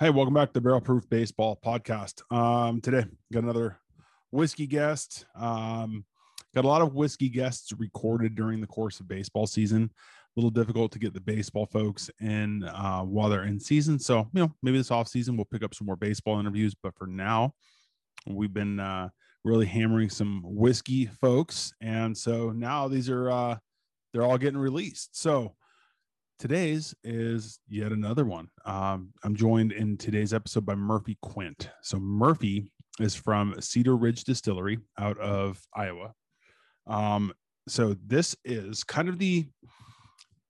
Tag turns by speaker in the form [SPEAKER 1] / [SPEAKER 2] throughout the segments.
[SPEAKER 1] Hey, welcome back to the Barrel Proof Baseball Podcast. Um, today got another whiskey guest. Um, got a lot of whiskey guests recorded during the course of baseball season. A little difficult to get the baseball folks in uh, while they're in season. So, you know, maybe this off season we'll pick up some more baseball interviews. But for now, we've been uh, really hammering some whiskey folks, and so now these are uh, they're all getting released. So today's is yet another one. Um, I'm joined in today's episode by Murphy Quint. So Murphy is from Cedar Ridge Distillery out of Iowa. Um, so this is kind of the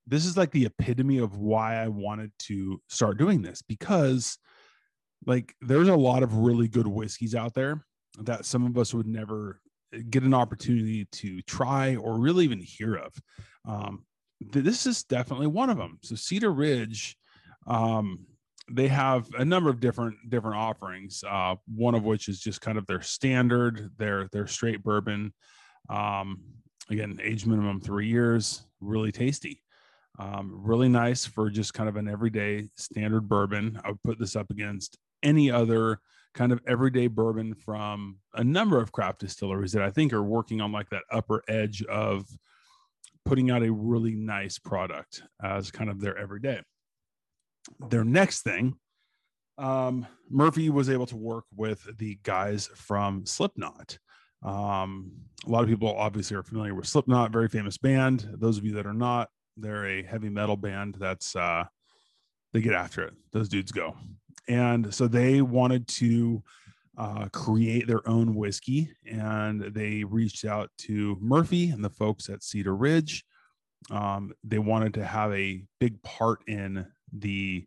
[SPEAKER 1] this is like the epitome of why I wanted to start doing this because like there's a lot of really good whiskeys out there that some of us would never get an opportunity to try or really even hear of. Um, this is definitely one of them. So Cedar Ridge, um, they have a number of different different offerings. Uh, one of which is just kind of their standard, their their straight bourbon. Um, again, age minimum three years, really tasty. Um, really nice for just kind of an everyday standard bourbon. I would put this up against any other kind of everyday bourbon from a number of craft distilleries that I think are working on like that upper edge of putting out a really nice product as kind of their everyday. Their next thing, um, Murphy was able to work with the guys from Slipknot. Um, a lot of people obviously are familiar with Slipknot, very famous band. Those of you that are not, they're a heavy metal band that's uh, they get after it. Those dudes go, and so they wanted to uh, create their own whiskey, and they reached out to Murphy and the folks at Cedar Ridge. Um, they wanted to have a big part in the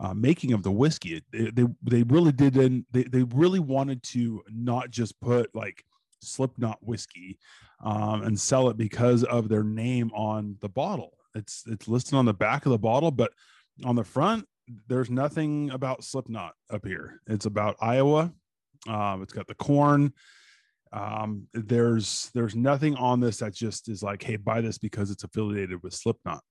[SPEAKER 1] uh, making of the whiskey. They, they, they really didn't. They, they really wanted to not just put like Slipknot whiskey um, and sell it because of their name on the bottle. It's it's listed on the back of the bottle, but on the front there's nothing about Slipknot up here. It's about Iowa um, it's got the corn. Um, there's there's nothing on this that just is like, hey, buy this because it's affiliated with Slipknot.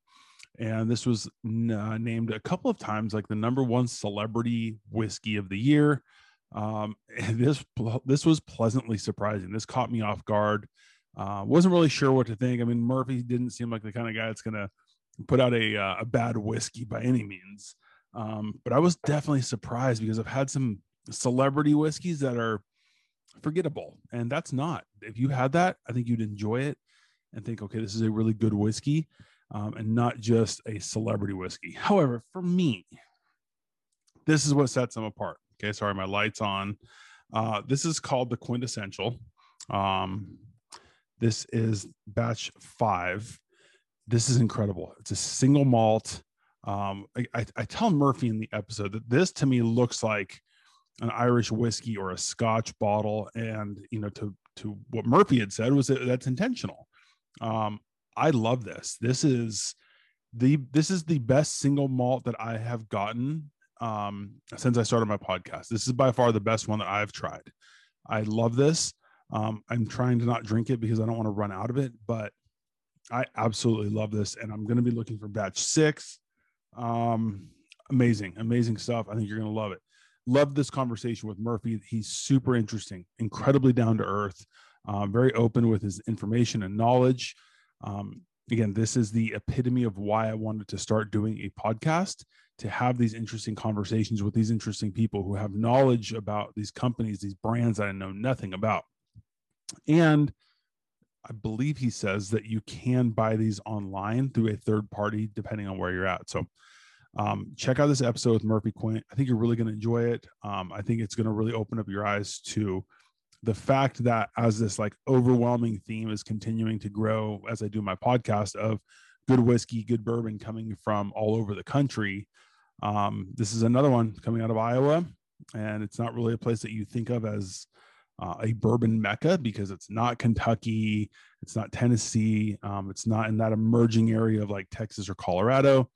[SPEAKER 1] And this was n- uh, named a couple of times like the number one celebrity whiskey of the year. Um, and this this was pleasantly surprising. This caught me off guard. Uh, wasn't really sure what to think. I mean, Murphy didn't seem like the kind of guy that's gonna put out a uh, a bad whiskey by any means. Um, but I was definitely surprised because I've had some celebrity whiskeys that are forgettable. And that's not. If you had that, I think you'd enjoy it and think, okay, this is a really good whiskey um, and not just a celebrity whiskey. However, for me, this is what sets them apart. Okay, sorry, my light's on. Uh, this is called the QuintEssential. Um, this is batch five. This is incredible. It's a single malt. Um, I, I, I tell Murphy in the episode that this to me looks like an Irish whiskey or a Scotch bottle, and you know, to to what Murphy had said was that that's intentional. Um, I love this. This is the this is the best single malt that I have gotten um, since I started my podcast. This is by far the best one that I've tried. I love this. Um, I'm trying to not drink it because I don't want to run out of it, but I absolutely love this, and I'm going to be looking for batch six. Um, amazing, amazing stuff. I think you're going to love it loved this conversation with Murphy. He's super interesting, incredibly down to earth, uh, very open with his information and knowledge. Um, again, this is the epitome of why I wanted to start doing a podcast to have these interesting conversations with these interesting people who have knowledge about these companies, these brands that I know nothing about. And I believe he says that you can buy these online through a third party, depending on where you're at. So um, check out this episode with Murphy Quint. I think you're really going to enjoy it. Um, I think it's going to really open up your eyes to the fact that as this like overwhelming theme is continuing to grow as I do my podcast of good whiskey, good bourbon coming from all over the country. Um, this is another one coming out of Iowa, and it's not really a place that you think of as uh, a bourbon mecca because it's not Kentucky, it's not Tennessee, um, it's not in that emerging area of like Texas or Colorado.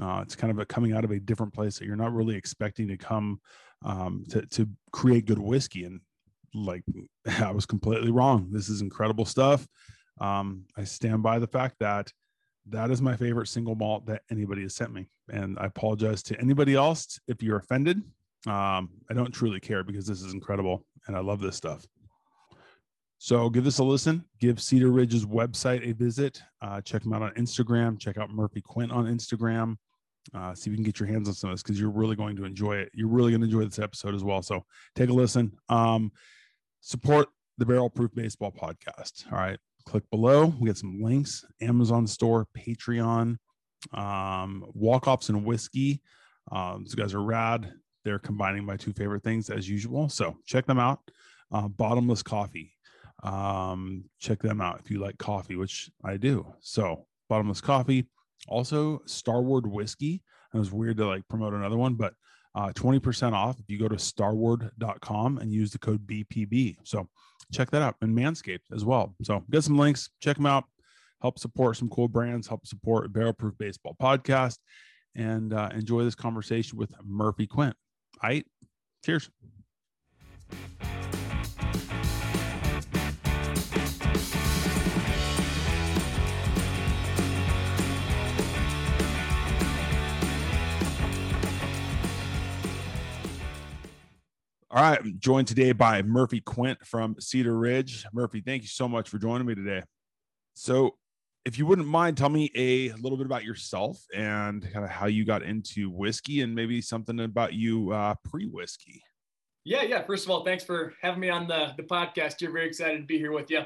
[SPEAKER 1] Uh, it's kind of a coming out of a different place that you're not really expecting to come um, to, to create good whiskey. And like, I was completely wrong. This is incredible stuff. Um, I stand by the fact that that is my favorite single malt that anybody has sent me. And I apologize to anybody else if you're offended. Um, I don't truly care because this is incredible and I love this stuff. So give this a listen. Give Cedar Ridge's website a visit. Uh, check them out on Instagram. Check out Murphy Quint on Instagram. Uh, see if you can get your hands on some of this because you're really going to enjoy it. You're really going to enjoy this episode as well. So take a listen. Um, support the Barrel Proof Baseball podcast. All right. Click below. We got some links Amazon store, Patreon, um, walk offs and whiskey. Um, these guys are rad. They're combining my two favorite things as usual. So check them out. Uh, bottomless coffee um, check them out if you like coffee, which I do. So, bottomless coffee, also Starward whiskey. It was weird to like promote another one, but uh, 20% off if you go to starward.com and use the code BPB. So, check that out and Manscaped as well. So, get some links, check them out, help support some cool brands, help support Barrel Proof Baseball podcast, and uh, enjoy this conversation with Murphy Quint. All right, cheers. All right, I'm joined today by Murphy Quint from Cedar Ridge. Murphy, thank you so much for joining me today. So, if you wouldn't mind, tell me a little bit about yourself and kind of how you got into whiskey and maybe something about you uh, pre whiskey.
[SPEAKER 2] Yeah, yeah. First of all, thanks for having me on the, the podcast. You're very excited to be here with you.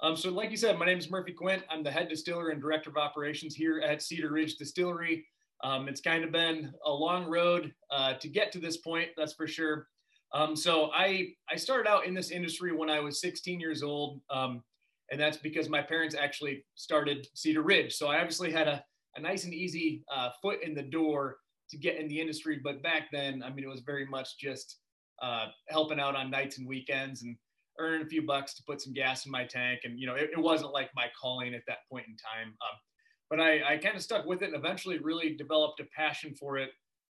[SPEAKER 2] Um, so, like you said, my name is Murphy Quint. I'm the head distiller and director of operations here at Cedar Ridge Distillery. Um, it's kind of been a long road uh, to get to this point, that's for sure. Um, so I I started out in this industry when I was 16 years old, um, and that's because my parents actually started Cedar Ridge. So I obviously had a, a nice and easy uh, foot in the door to get in the industry. But back then, I mean, it was very much just uh, helping out on nights and weekends and earning a few bucks to put some gas in my tank. And you know, it, it wasn't like my calling at that point in time. Um, but I, I kind of stuck with it and eventually really developed a passion for it.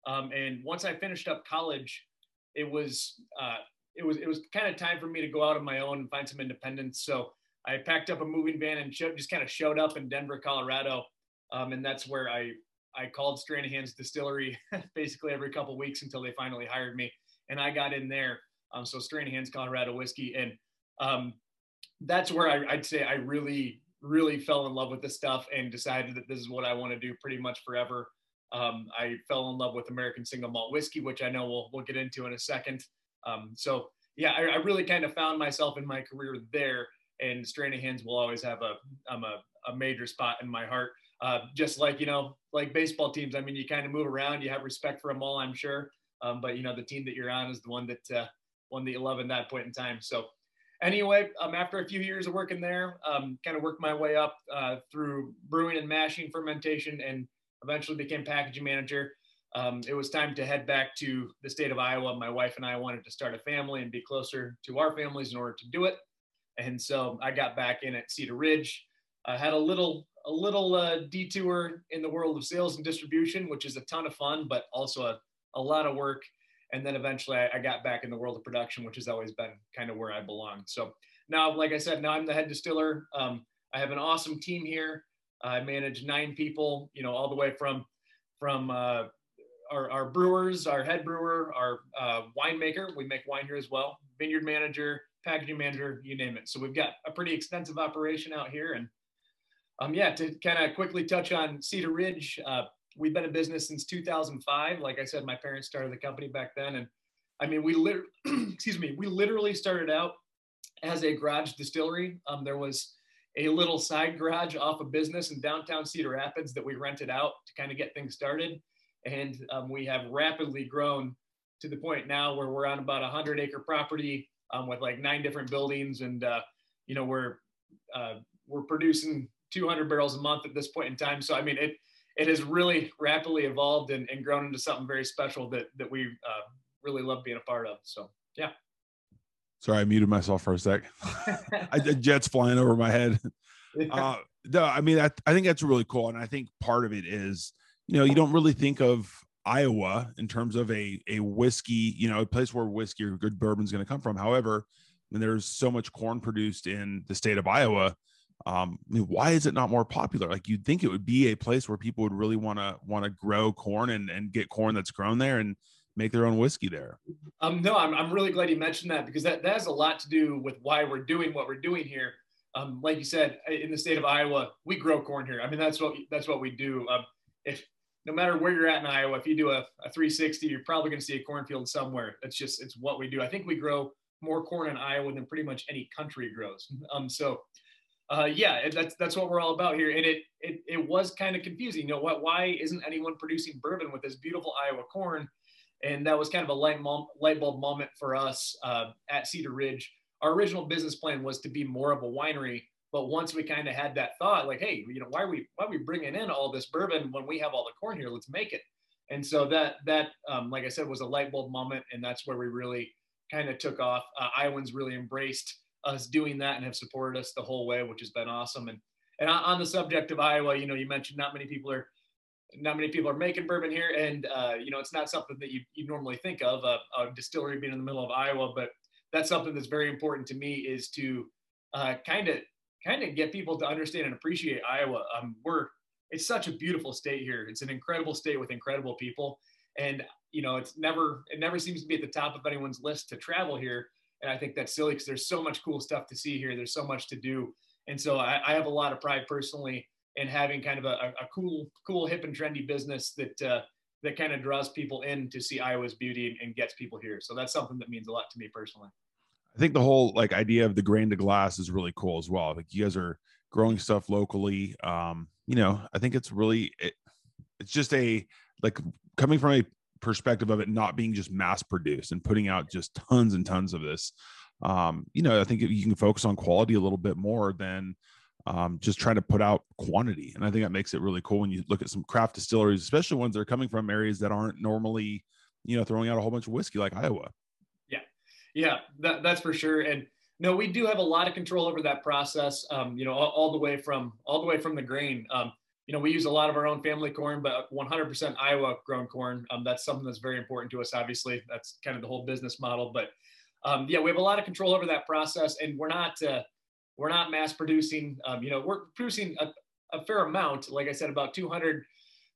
[SPEAKER 2] Um, and once I finished up college, it was uh, it was it was kind of time for me to go out on my own and find some independence. So I packed up a moving van and just kind of showed up in Denver, Colorado, um, and that's where I I called Stranahan's Distillery basically every couple weeks until they finally hired me, and I got in there. Um, so Stranahan's Colorado whiskey, and um, that's where I, I'd say I really really fell in love with this stuff and decided that this is what I want to do pretty much forever. Um, I fell in love with American single malt whiskey, which I know we'll, we'll get into in a second. Um, so yeah, I, I, really kind of found myself in my career there and Stranahan's will always have a, um, a, a major spot in my heart. Uh, just like, you know, like baseball teams, I mean, you kind of move around, you have respect for them all, I'm sure. Um, but you know, the team that you're on is the one that, uh, won the 11 that point in time. So anyway, um, after a few years of working there, um, kind of worked my way up uh, through brewing and mashing fermentation and eventually became packaging manager. Um, it was time to head back to the state of Iowa. My wife and I wanted to start a family and be closer to our families in order to do it. And so I got back in at Cedar Ridge. I had a little a little uh, detour in the world of sales and distribution, which is a ton of fun, but also a, a lot of work. And then eventually I, I got back in the world of production, which has always been kind of where I belong. So now, like I said, now I'm the head distiller. Um, I have an awesome team here. I manage nine people, you know, all the way from from uh, our, our brewers, our head brewer, our uh, winemaker. We make wine here as well. Vineyard manager, packaging manager, you name it. So we've got a pretty extensive operation out here. And um, yeah, to kind of quickly touch on Cedar Ridge, uh, we've been in business since 2005. Like I said, my parents started the company back then, and I mean, we literally, excuse me, we literally started out as a garage distillery. Um, there was a little side garage off a business in downtown Cedar Rapids that we rented out to kind of get things started. And um, we have rapidly grown to the point now where we're on about a hundred acre property um, with like nine different buildings. And, uh, you know, we're, uh, we're producing 200 barrels a month at this point in time. So, I mean, it, it has really rapidly evolved and, and grown into something very special that, that we uh, really love being a part of. So, yeah.
[SPEAKER 1] Sorry, I muted myself for a sec. I jets flying over my head. Uh, no, I mean, I, I think that's really cool. And I think part of it is, you know, you don't really think of Iowa in terms of a, a whiskey, you know, a place where whiskey or good bourbon is going to come from. However, when there's so much corn produced in the state of Iowa, um, I mean, why is it not more popular? Like you'd think it would be a place where people would really want to want to grow corn and, and get corn that's grown there and make their own whiskey there.
[SPEAKER 2] Um, no, I'm, I'm really glad you mentioned that because that, that has a lot to do with why we're doing what we're doing here. Um, like you said, in the state of Iowa, we grow corn here. I mean, that's what that's what we do. Um, if no matter where you're at in Iowa, if you do a, a 360, you're probably going to see a cornfield somewhere. That's just it's what we do. I think we grow more corn in Iowa than pretty much any country grows. Um, so uh, yeah, that's that's what we're all about here. And it it, it was kind of confusing. You know what? Why isn't anyone producing bourbon with this beautiful Iowa corn? And that was kind of a light, mom, light bulb moment for us uh, at Cedar Ridge. Our original business plan was to be more of a winery, but once we kind of had that thought, like, hey, you know, why are we why are we bringing in all this bourbon when we have all the corn here? Let's make it. And so that that um, like I said was a light bulb moment, and that's where we really kind of took off. Uh, Iowans really embraced us doing that and have supported us the whole way, which has been awesome. And and on the subject of Iowa, you know, you mentioned not many people are not many people are making bourbon here, and uh, you know, it's not something that you you normally think of a, a, distillery being in the middle of Iowa, but that's something that's very important to me is to kind of kind of get people to understand and appreciate Iowa. Um, we're it's such a beautiful state here. It's an incredible state with incredible people, and you know, it's never it never seems to be at the top of anyone's list to travel here and I think that's silly because there's so much cool stuff to see here. There's so much to do. And so I, I have a lot of pride personally in having kind of a, a cool, cool, hip and trendy business that, uh, that kind of draws people in to see Iowa's beauty and, and, gets people here. So that's something that means a lot to me personally.
[SPEAKER 1] I think the whole like idea of the grain to glass is really cool as well. Like you guys are growing stuff locally. Um, you know, I think it's really, it, it's just a, like coming from a perspective of it not being just mass produced and putting out just tons and tons of this um, you know i think you can focus on quality a little bit more than um, just trying to put out quantity and i think that makes it really cool when you look at some craft distilleries especially ones that are coming from areas that aren't normally you know throwing out a whole bunch of whiskey like iowa
[SPEAKER 2] yeah yeah that, that's for sure and no we do have a lot of control over that process um, you know all, all, the way from all the way from the grain um, you know, we use a lot of our own family corn, but 100% Iowa grown corn. Um, that's something that's very important to us. Obviously, that's kind of the whole business model. But um, yeah, we have a lot of control over that process, and we're not uh, we're not mass producing. Um, you know, we're producing a, a, fair amount. Like I said, about 200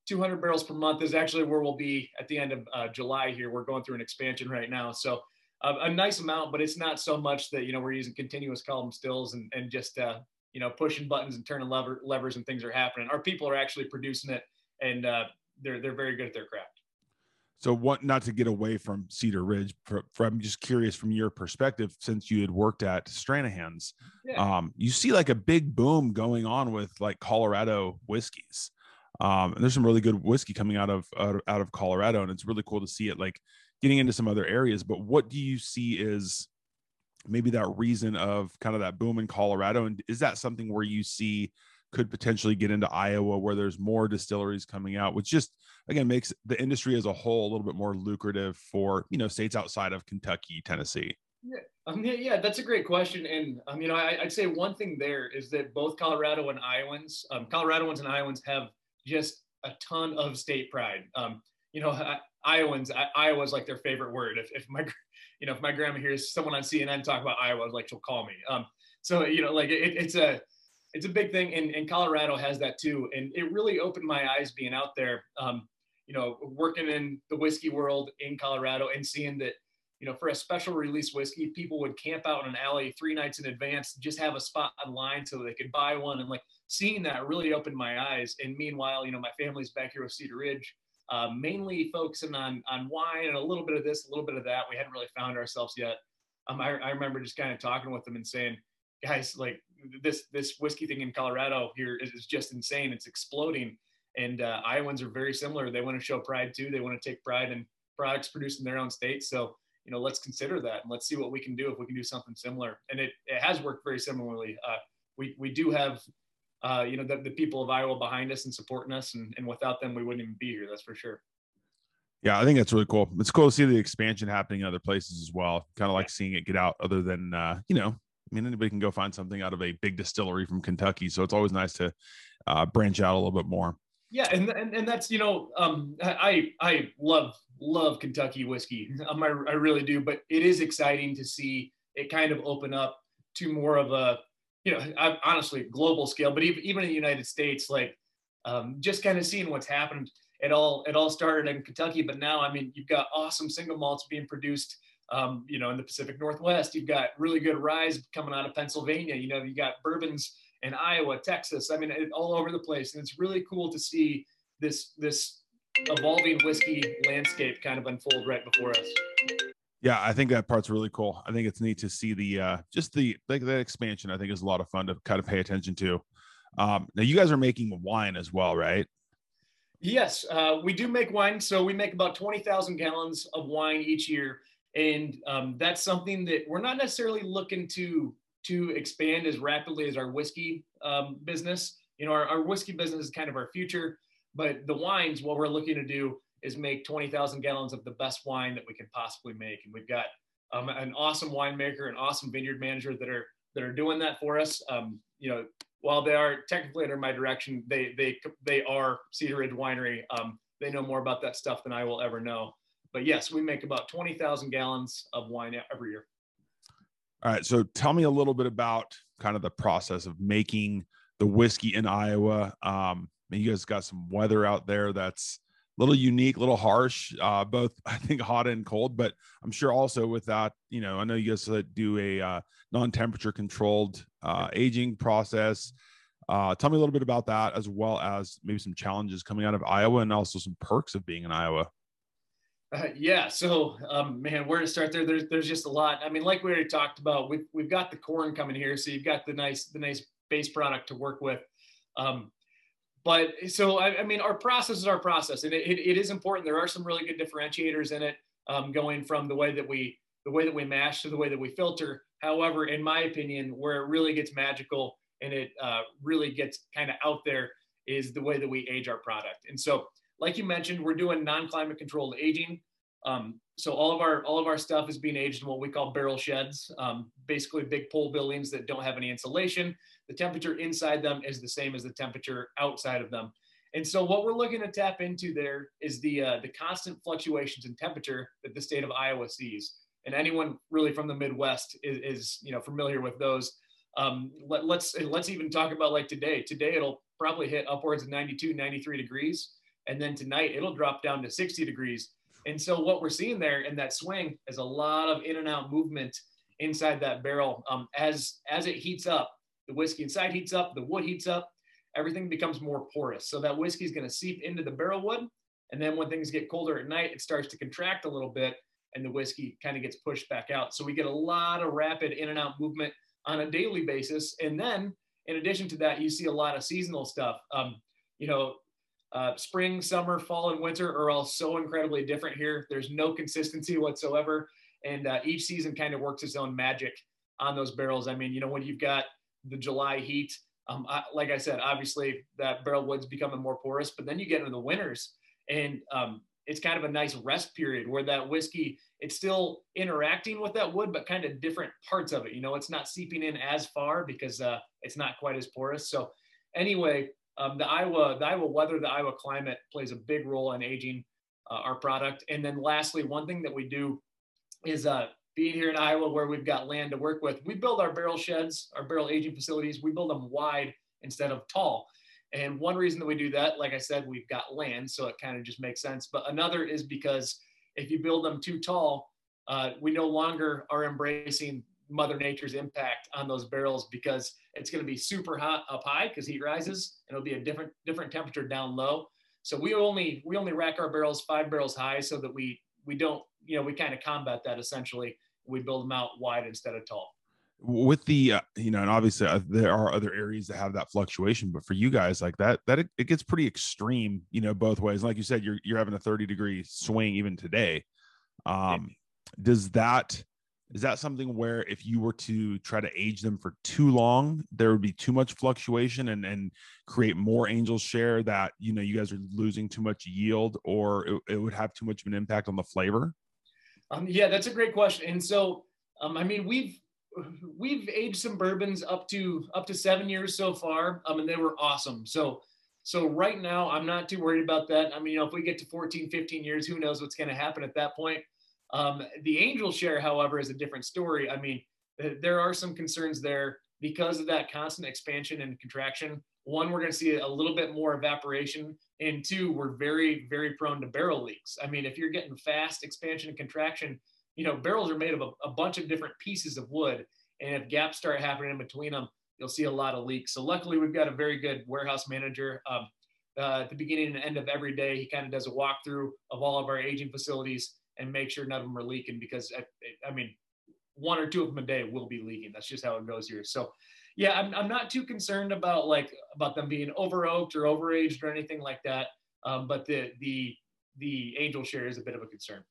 [SPEAKER 2] 200 barrels per month is actually where we'll be at the end of uh, July. Here, we're going through an expansion right now, so. Uh, a nice amount, but it's not so much that you know we're using continuous column stills and, and just uh, you know, pushing buttons and turning lever, levers and things are happening. Our people are actually producing it and uh, they're, they're very good at their craft.
[SPEAKER 1] So what, not to get away from Cedar Ridge, I'm just curious from your perspective, since you had worked at Stranahan's, yeah. um, you see like a big boom going on with like Colorado whiskeys. Um, and there's some really good whiskey coming out of, out of, out of Colorado and it's really cool to see it like getting into some other areas. But what do you see is maybe that reason of kind of that boom in Colorado? And is that something where you see could potentially get into Iowa where there's more distilleries coming out, which just again makes the industry as a whole a little bit more lucrative for you know states outside of Kentucky, Tennessee?
[SPEAKER 2] Yeah, um, yeah, yeah, that's a great question. And um, you know, I, would say one thing there is that both Colorado and Iowans, um, Coloradoans and Iowans have just a ton of state pride. Um, you know, Iowans, I, Iowa's like their favorite word. If, if my you know, if my grandma hears someone on CNN talk about Iowa, like she'll call me. Um, so you know, like it, it's a it's a big thing, and, and Colorado has that too. And it really opened my eyes being out there. Um, you know, working in the whiskey world in Colorado and seeing that, you know, for a special release whiskey, people would camp out in an alley three nights in advance, just have a spot online so they could buy one. And like seeing that really opened my eyes. And meanwhile, you know, my family's back here with Cedar Ridge uh, mainly focusing on on wine and a little bit of this, a little bit of that. We hadn't really found ourselves yet. Um, I, I remember just kind of talking with them and saying, guys, like this this whiskey thing in Colorado here is, is just insane. It's exploding, and uh, Iowans are very similar. They want to show pride too. They want to take pride in products produced in their own state. So you know, let's consider that and let's see what we can do if we can do something similar. And it, it has worked very similarly. Uh, we we do have uh, you know, the, the people of Iowa behind us and supporting us. And, and without them, we wouldn't even be here. That's for sure.
[SPEAKER 1] Yeah, I think that's really cool. It's cool to see the expansion happening in other places as well. Kind of like seeing it get out other than, uh, you know, I mean, anybody can go find something out of a big distillery from Kentucky. So it's always nice to uh, branch out a little bit more.
[SPEAKER 2] Yeah, and, and and that's you know, um, I I love love Kentucky whiskey. Um, I, I really do. But it is exciting to see it kind of open up to more of a you know, honestly, global scale, but even, even in the United States, like um, just kind of seeing what's happened. It all it all started in Kentucky, but now I mean, you've got awesome single malts being produced. Um, you know, in the Pacific Northwest, you've got really good ryes coming out of Pennsylvania. You know, you got bourbons in Iowa, Texas. I mean, it, all over the place, and it's really cool to see this this evolving whiskey landscape kind of unfold right before us.
[SPEAKER 1] Yeah, I think that part's really cool. I think it's neat to see the uh just the like that expansion. I think is a lot of fun to kind of pay attention to. Um, now you guys are making wine as well, right?
[SPEAKER 2] Yes, uh, we do make wine. So we make about twenty thousand gallons of wine each year, and um, that's something that we're not necessarily looking to to expand as rapidly as our whiskey um, business. You know, our, our whiskey business is kind of our future, but the wines, what we're looking to do is make 20,000 gallons of the best wine that we can possibly make. And we've got um, an awesome winemaker, an awesome vineyard manager that are that are doing that for us. Um, you know, while they are technically under my direction, they they they are Cedar Ridge Winery. Um, they know more about that stuff than I will ever know. But yes, we make about 20,000 gallons of wine every year.
[SPEAKER 1] All right. So tell me a little bit about kind of the process of making the whiskey in Iowa. Um, you guys got some weather out there that's a little unique, a little harsh, uh, both I think hot and cold. But I'm sure also with that, you know, I know you guys do a uh, non-temperature controlled uh, aging process. Uh, tell me a little bit about that, as well as maybe some challenges coming out of Iowa, and also some perks of being in Iowa.
[SPEAKER 2] Uh, yeah, so um, man, where to start there? There's there's just a lot. I mean, like we already talked about, we've we've got the corn coming here, so you've got the nice the nice base product to work with. Um, but so I, I, mean our process is our process and it, it, it is important there are some really good differentiators in it um, going from the way that we the way that we mash to the way that we filter however in my opinion where it really gets magical and it uh, really gets kind of out there is the way that we age our product and so like you mentioned we're doing non-climate controlled aging um, so all of our all of our stuff is being aged in what we call barrel sheds um, basically big pole buildings that don't have any insulation the temperature inside them is the same as the temperature outside of them. And so what we're looking to tap into there is the uh, the constant fluctuations in temperature that the state of Iowa sees. And anyone really from the Midwest is, is you know familiar with those. Um, let, let's let's even talk about like today. Today it'll probably hit upwards of 92, 93 degrees, and then tonight it'll drop down to 60 degrees. And so what we're seeing there in that swing is a lot of in and out movement inside that barrel um, as as it heats up the whiskey inside heats up, the wood heats up, everything becomes more porous. So that whiskey is going to seep into the barrel wood. And then when things get colder at night, it starts to contract a little bit and the whiskey kind of gets pushed back out. So we get a lot of rapid in and out movement on a daily basis. And then in addition to that, you see a lot of seasonal stuff. Um, you know, uh, spring, summer, fall, and winter are all so incredibly different here. There's no consistency whatsoever. And uh, each season kind of works its own magic on those barrels. I mean, you know, when you've got the July heat. Um, I, like I said, obviously that barrel wood's becoming more porous, but then you get into the winters and um, it's kind of a nice rest period where that whiskey, it's still interacting with that wood, but kind of different parts of it. You know, it's not seeping in as far because uh, it's not quite as porous. So anyway, um, the Iowa, the Iowa weather, the Iowa climate plays a big role in aging uh, our product. And then lastly, one thing that we do is uh, being here in Iowa where we've got land to work with, we build our barrel sheds, our barrel aging facilities, we build them wide instead of tall. And one reason that we do that, like I said, we've got land, so it kind of just makes sense. But another is because if you build them too tall, uh, we no longer are embracing Mother Nature's impact on those barrels because it's going to be super hot up high because heat rises, and it'll be a different different temperature down low. So we only we only rack our barrels five barrels high so that we we don't you know we kind of combat that essentially. We build them out wide instead of tall.
[SPEAKER 1] With the uh, you know and obviously uh, there are other areas that have that fluctuation but for you guys like that that it, it, gets pretty extreme you know both ways. Like you said you're you're having a 30 degree swing even today. Um does that is that something where if you were to try to age them for too long there would be too much fluctuation and and create more angel share that you know you guys are losing too much yield or it, it would have too much of an impact on the flavor
[SPEAKER 2] um, yeah, that's a great question. And so, um, I mean, we've we've aged some bourbons up to up to seven years so far, um, and they were awesome. So, so right now, I'm not too worried about that. I mean, you know, if we get to 14, 15 years, who knows what's going to happen at that point? Um, the angel share, however, is a different story. I mean, there are some concerns there because of that constant expansion and contraction, one, we're going to see a little bit more evaporation. And two, we're very, very prone to barrel leaks. I mean, if you're getting fast expansion and contraction, you know, barrels are made of a, a bunch of different pieces of wood. And if gaps start happening in between them, you'll see a lot of leaks. So luckily, we've got a very good warehouse manager. Um, uh, at the beginning and end of every day, he kind of does a walkthrough of all of our aging facilities and make sure none of them are leaking because I, I mean, one or two of them a day will be leaking. That's just how it goes here. So yeah, I'm, I'm not too concerned about like about them being over oaked or overaged or anything like that. Um, but the the the angel share is a bit of a concern.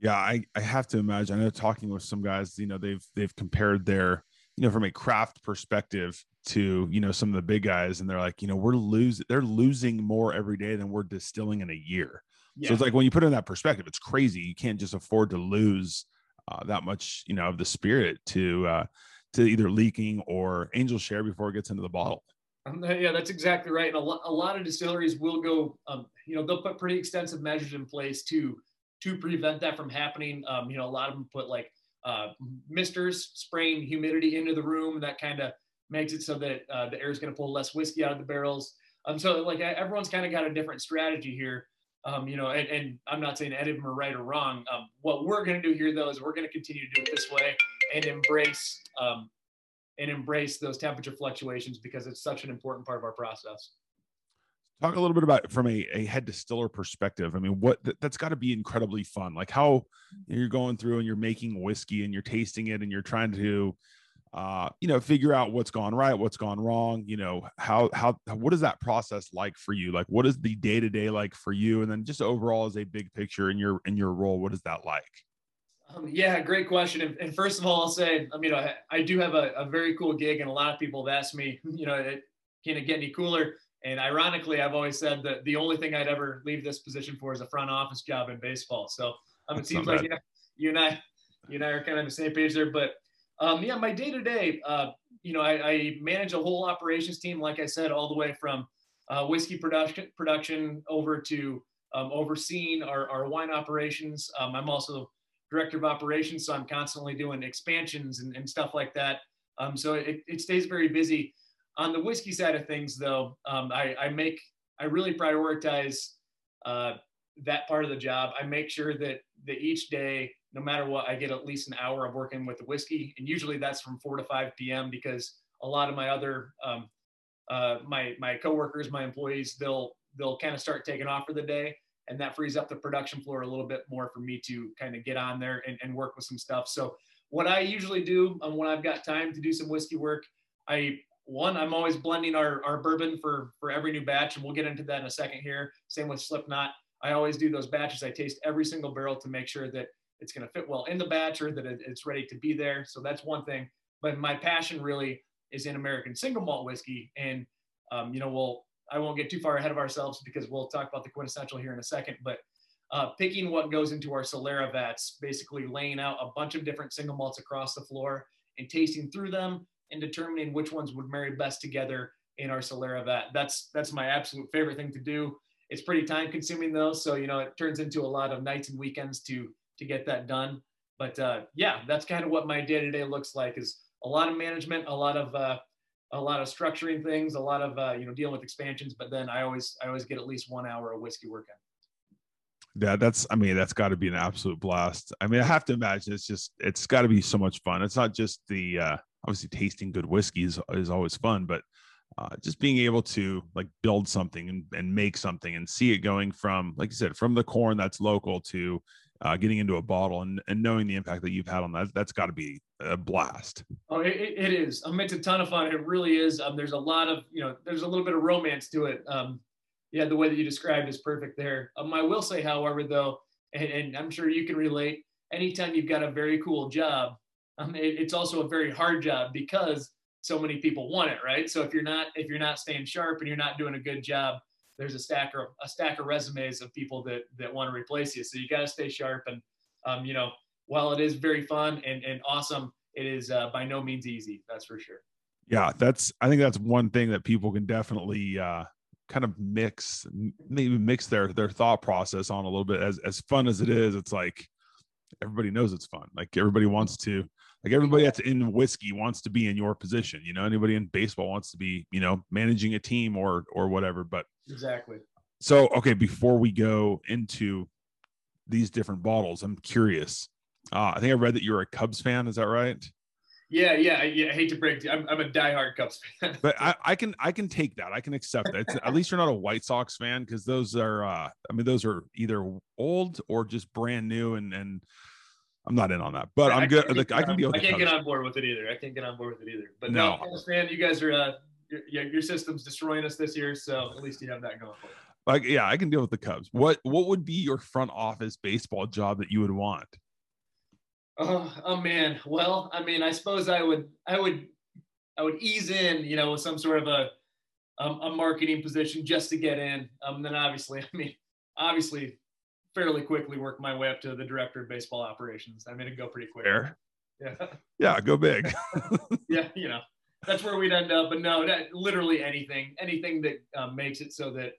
[SPEAKER 1] Yeah, I, I have to imagine. I know talking with some guys, you know, they've they've compared their, you know, from a craft perspective to, you know, some of the big guys, and they're like, you know, we're losing they're losing more every day than we're distilling in a year. Yeah. So it's like when you put it in that perspective, it's crazy. You can't just afford to lose uh, that much, you know, of the spirit to uh, to either leaking or angel share before it gets into the bottle.
[SPEAKER 2] Um, yeah, that's exactly right. And a, lo- a lot of distilleries will go, um, you know, they'll put pretty extensive measures in place to to prevent that from happening. Um, you know, a lot of them put like uh, misters spraying humidity into the room, and that kind of makes it so that uh, the air is going to pull less whiskey out of the barrels. Um, so like everyone's kind of got a different strategy here. Um, you know, and, and, I'm not saying any of them are right or wrong. Um, what we're going to do here, though, is we're going to continue to do it this way and embrace um, and embrace those temperature fluctuations because it's such an important part of our process.
[SPEAKER 1] Talk a little bit about from a, a head distiller perspective. I mean, what that's got to be incredibly fun. Like how you're going through and you're making whiskey and you're tasting it and you're trying to uh, you know, figure out what's gone right, what's gone wrong, you know, how, how, what is that process like for you? Like, what is the day to day like for you? And then just overall as a big picture in your, in your role, what is that like?
[SPEAKER 2] Um, yeah, great question. And, and, first of all, I'll say, I mean, I, I do have a, a, very cool gig, and a lot of people have asked me, you know, it, can it get any cooler? And ironically, I've always said that the only thing I'd ever leave this position for is a front office job in baseball. So um, it seems like you, know, you and I, you and I are kind of on the same page there. But um, yeah, my day to day, you know, I, I, manage a whole operations team, like I said, all the way from uh, whiskey production production over to um, overseeing our, our wine operations. Um, I'm also director of operations, so I'm constantly doing expansions and, and stuff like that. Um, so it, it stays very busy. On the whiskey side of things, though, um, I, I make I really prioritize uh, that part of the job. I make sure that that each day no matter what, I get at least an hour of working with the whiskey, and usually that's from 4 to 5 p.m. because a lot of my other um, uh, my my coworkers, my employees, they'll they'll kind of start taking off for the day, and that frees up the production floor a little bit more for me to kind of get on there and, and work with some stuff. So what I usually do um, when I've got time to do some whiskey work, I one I'm always blending our our bourbon for for every new batch, and we'll get into that in a second here. Same with Slipknot. I always do those batches. I taste every single barrel to make sure that it's going to fit well in the batch or that it's ready to be there. So that's one thing. But my passion really is in American single malt whiskey. And, um, you know, we'll, I won't get too far ahead of ourselves because we'll talk about the QuintEssential here in a second, but uh, picking what goes into our Solera vats, basically laying out a bunch of different single malts across the floor and tasting through them and determining which ones would marry best together in our Solera vat. That's that's my absolute favorite thing to do. It's pretty time consuming though, so you know it turns into a lot of nights and weekends to to get that done. But uh, yeah, that's kind of what my day to day looks like is a lot of management, a lot of uh, a lot of structuring things, a lot of uh, you know dealing with expansions. But then I always I always get at least one hour of whiskey working.
[SPEAKER 1] Yeah, that's I mean that's got to be an absolute blast. I mean I have to imagine it's just it's got to be so much fun. It's not just the uh, obviously tasting good whiskey is, is always fun, but uh, just being able to like build something and, and make something and see it going from like you said from the corn that's local to uh, getting into a bottle and, and knowing the impact that you've had on that that's got to be a blast.
[SPEAKER 2] Oh it, it is. Um, it's a ton of fun it really is. Um, there's a lot of you know there's a little bit of romance to it. Um, yeah the way that you described is perfect there. Um, i will say however though and, and, i'm sure you can relate anytime you've got a very cool job um, it, it's also a very hard job because so many people want it right? So if you're not if you're not staying sharp and you're not doing a good job there's a stack of a stack of resumes of people that that want to replace you. So you got to stay sharp. And um, you know, while it is very fun and and awesome, it is uh, by no means easy. That's for sure.
[SPEAKER 1] Yeah, that's I think that's one thing that people can definitely uh, kind of mix maybe mix their their thought process on a little bit. As as fun as it is, it's like everybody knows it's fun. Like everybody wants to, like everybody that's in whiskey wants to be in your position. You know, anybody in baseball wants to be, you know, managing a team or or whatever. But
[SPEAKER 2] exactly.
[SPEAKER 1] So okay, before we go into these different bottles, I'm curious. Uh, I think I read that you're a Cubs fan. Is that right?
[SPEAKER 2] Yeah, yeah, yeah. I hate to break. I'm, I'm a diehard Cubs fan.
[SPEAKER 1] but I, I, can I can take that. I can accept that. It's, at least you're not a White Sox fan because those are. Uh, I mean, those are either old or just brand new, and and I'm not in on that. But I'm good. Like, I can deal.
[SPEAKER 2] I can't get on board with it either. I can't get on board with it either. But no, no fan, you guys are. Uh, your, your system's destroying us this year, so at least you have that going for you.
[SPEAKER 1] Like, yeah, I can deal with the Cubs. What what would be your front office baseball job that you would want?
[SPEAKER 2] Oh, oh man. Well, I mean, I suppose I would, I would, I would ease in, you know, with some sort of a, um, a marketing position just to get in. Um, then obviously, I mean, obviously, fairly quickly work my way up to the director of baseball operations. I mean, it'd go pretty quick.
[SPEAKER 1] Fair. Yeah. Yeah. Go big.
[SPEAKER 2] yeah. You know, that's where we'd end up. But no, that, literally anything, anything that um, makes it so that,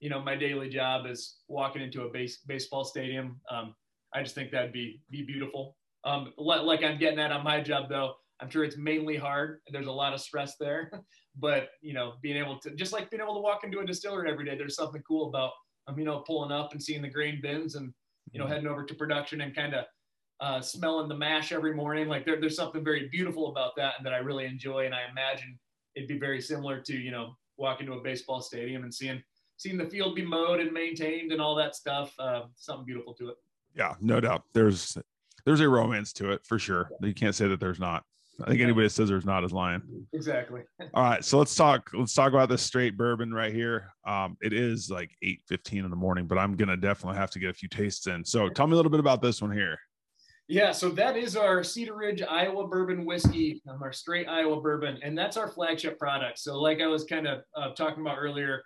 [SPEAKER 2] you know, my daily job is walking into a base baseball stadium. Um, I just think that'd be be beautiful. Um, like I'm getting at on my job though, I'm sure it's mainly hard. There's a lot of stress there, but you know, being able to just like being able to walk into a distillery every day, there's something cool about um, you know, pulling up and seeing the grain bins and you know, mm-hmm. heading over to production and kind of uh, smelling the mash every morning. Like there, there's something very beautiful about that and that I really enjoy. And I imagine it'd be very similar to, you know, walking to a baseball stadium and seeing, seeing the field be mowed and maintained and all that stuff. Uh, something beautiful to it.
[SPEAKER 1] Yeah, no doubt. There's there's a romance to it for sure. You can't say that there's not. I think anybody that says there's not is lying.
[SPEAKER 2] Exactly.
[SPEAKER 1] All right, so let's talk. Let's talk about this straight bourbon right here. Um, it is like eight fifteen in the morning, but I'm gonna definitely have to get a few tastes in. So tell me a little bit about this one here.
[SPEAKER 2] Yeah, so that is our Cedar Ridge Iowa Bourbon Whiskey, um, our straight Iowa bourbon, and that's our flagship product. So, like I was kind of uh, talking about earlier,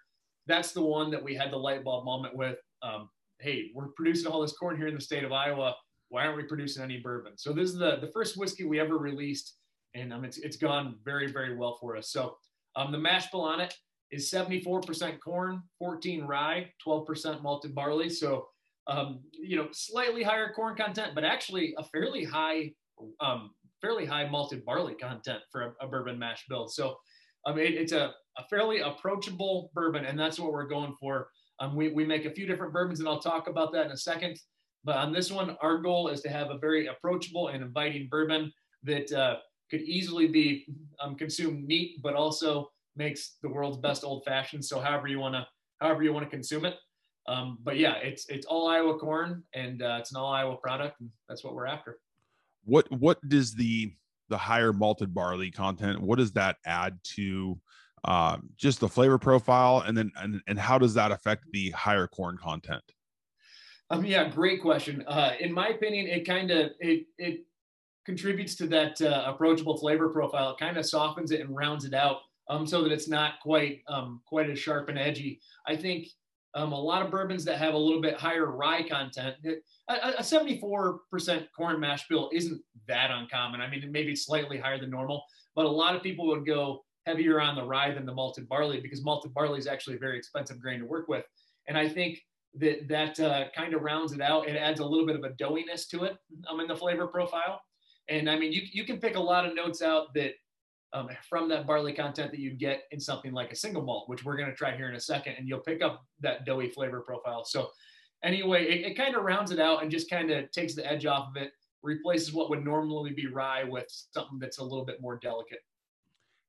[SPEAKER 2] that's the one that we had the light bulb moment with. Um, hey, we're producing all this corn here in the state of Iowa why aren't we producing any bourbon? So this is the, the first whiskey we ever released, and um, it's, it's gone very, very well for us. So um, the mash bill on it is 74% corn, 14 rye, 12% malted barley. So, um, you know, slightly higher corn content, but actually a fairly high, um, fairly high malted barley content for a, a bourbon mash bill. So um, it, it's a, a fairly approachable bourbon, and that's what we're going for. Um, we, we make a few different bourbons, and I'll talk about that in a second. But on this one, our goal is to have a very approachable and inviting bourbon that uh, could easily be um, consumed neat, but also makes the world's best old fashioned. So however you want to, however you want to consume it. Um, but yeah, it's it's all Iowa corn and uh, it's an all Iowa product, and that's what we're after.
[SPEAKER 1] What what does the the higher malted barley content? What does that add to um, just the flavor profile, and then and, and how does that affect the higher corn content?
[SPEAKER 2] Um, yeah, great question. Uh, in my opinion, it kind of it it contributes to that uh, approachable flavor profile. It kind of softens it and rounds it out, um, so that it's not quite um, quite as sharp and edgy. I think um, a lot of bourbons that have a little bit higher rye content, a, 74% corn mash bill isn't that uncommon. I mean, it maybe it's slightly higher than normal, but a lot of people would go heavier on the rye than the malted barley because malted barley is actually a very expensive grain to work with. And I think that that uh, kind of rounds it out. It adds a little bit of a doughiness to it um, in the flavor profile. And I mean, you, you can pick a lot of notes out that um, from that barley content that you'd get in something like a single malt, which we're going to try here in a second, and you'll pick up that doughy flavor profile. So anyway, it, it kind of rounds it out and just kind of takes the edge off of it, replaces what would normally be rye with something that's a little bit more delicate.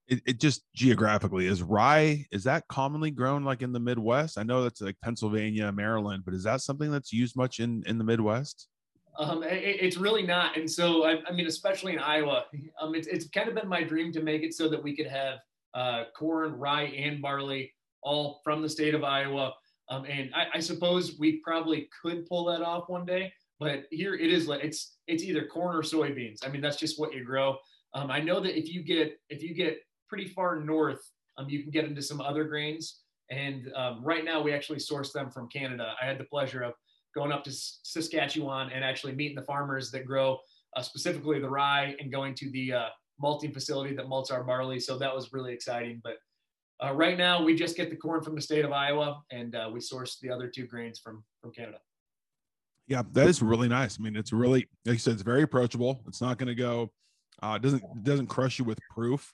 [SPEAKER 1] It, it just geographically is rye is that commonly grown like in the midwest? I know that's like pennsylvania maryland but is that something that's used much in in the midwest
[SPEAKER 2] um, it, it's really not and so I, I, mean especially in iowa um, it's, it's kind of been my dream to make it so that we could have uh, corn rye and barley all from the state of iowa um, and I, I suppose we probably could pull that off one day but here it is like it's it's either corn or soybeans i mean that's just what you grow um, I know that if you get if you get pretty far north, um, you can get into some other grains. And um, right now, we actually source them from Canada. I had the pleasure of going up to Saskatchewan and actually meeting the farmers that grow uh, specifically the rye and going to the uh, malting facility that malts our barley. So that was really exciting. But uh, right now, we just get the corn from the state of Iowa, and uh, we source the other two grains from from Canada.
[SPEAKER 1] Yeah, that is really nice. I mean, it's really like you said, it's very approachable. It's not going to go. Uh, it doesn't doesn't crush you with proof.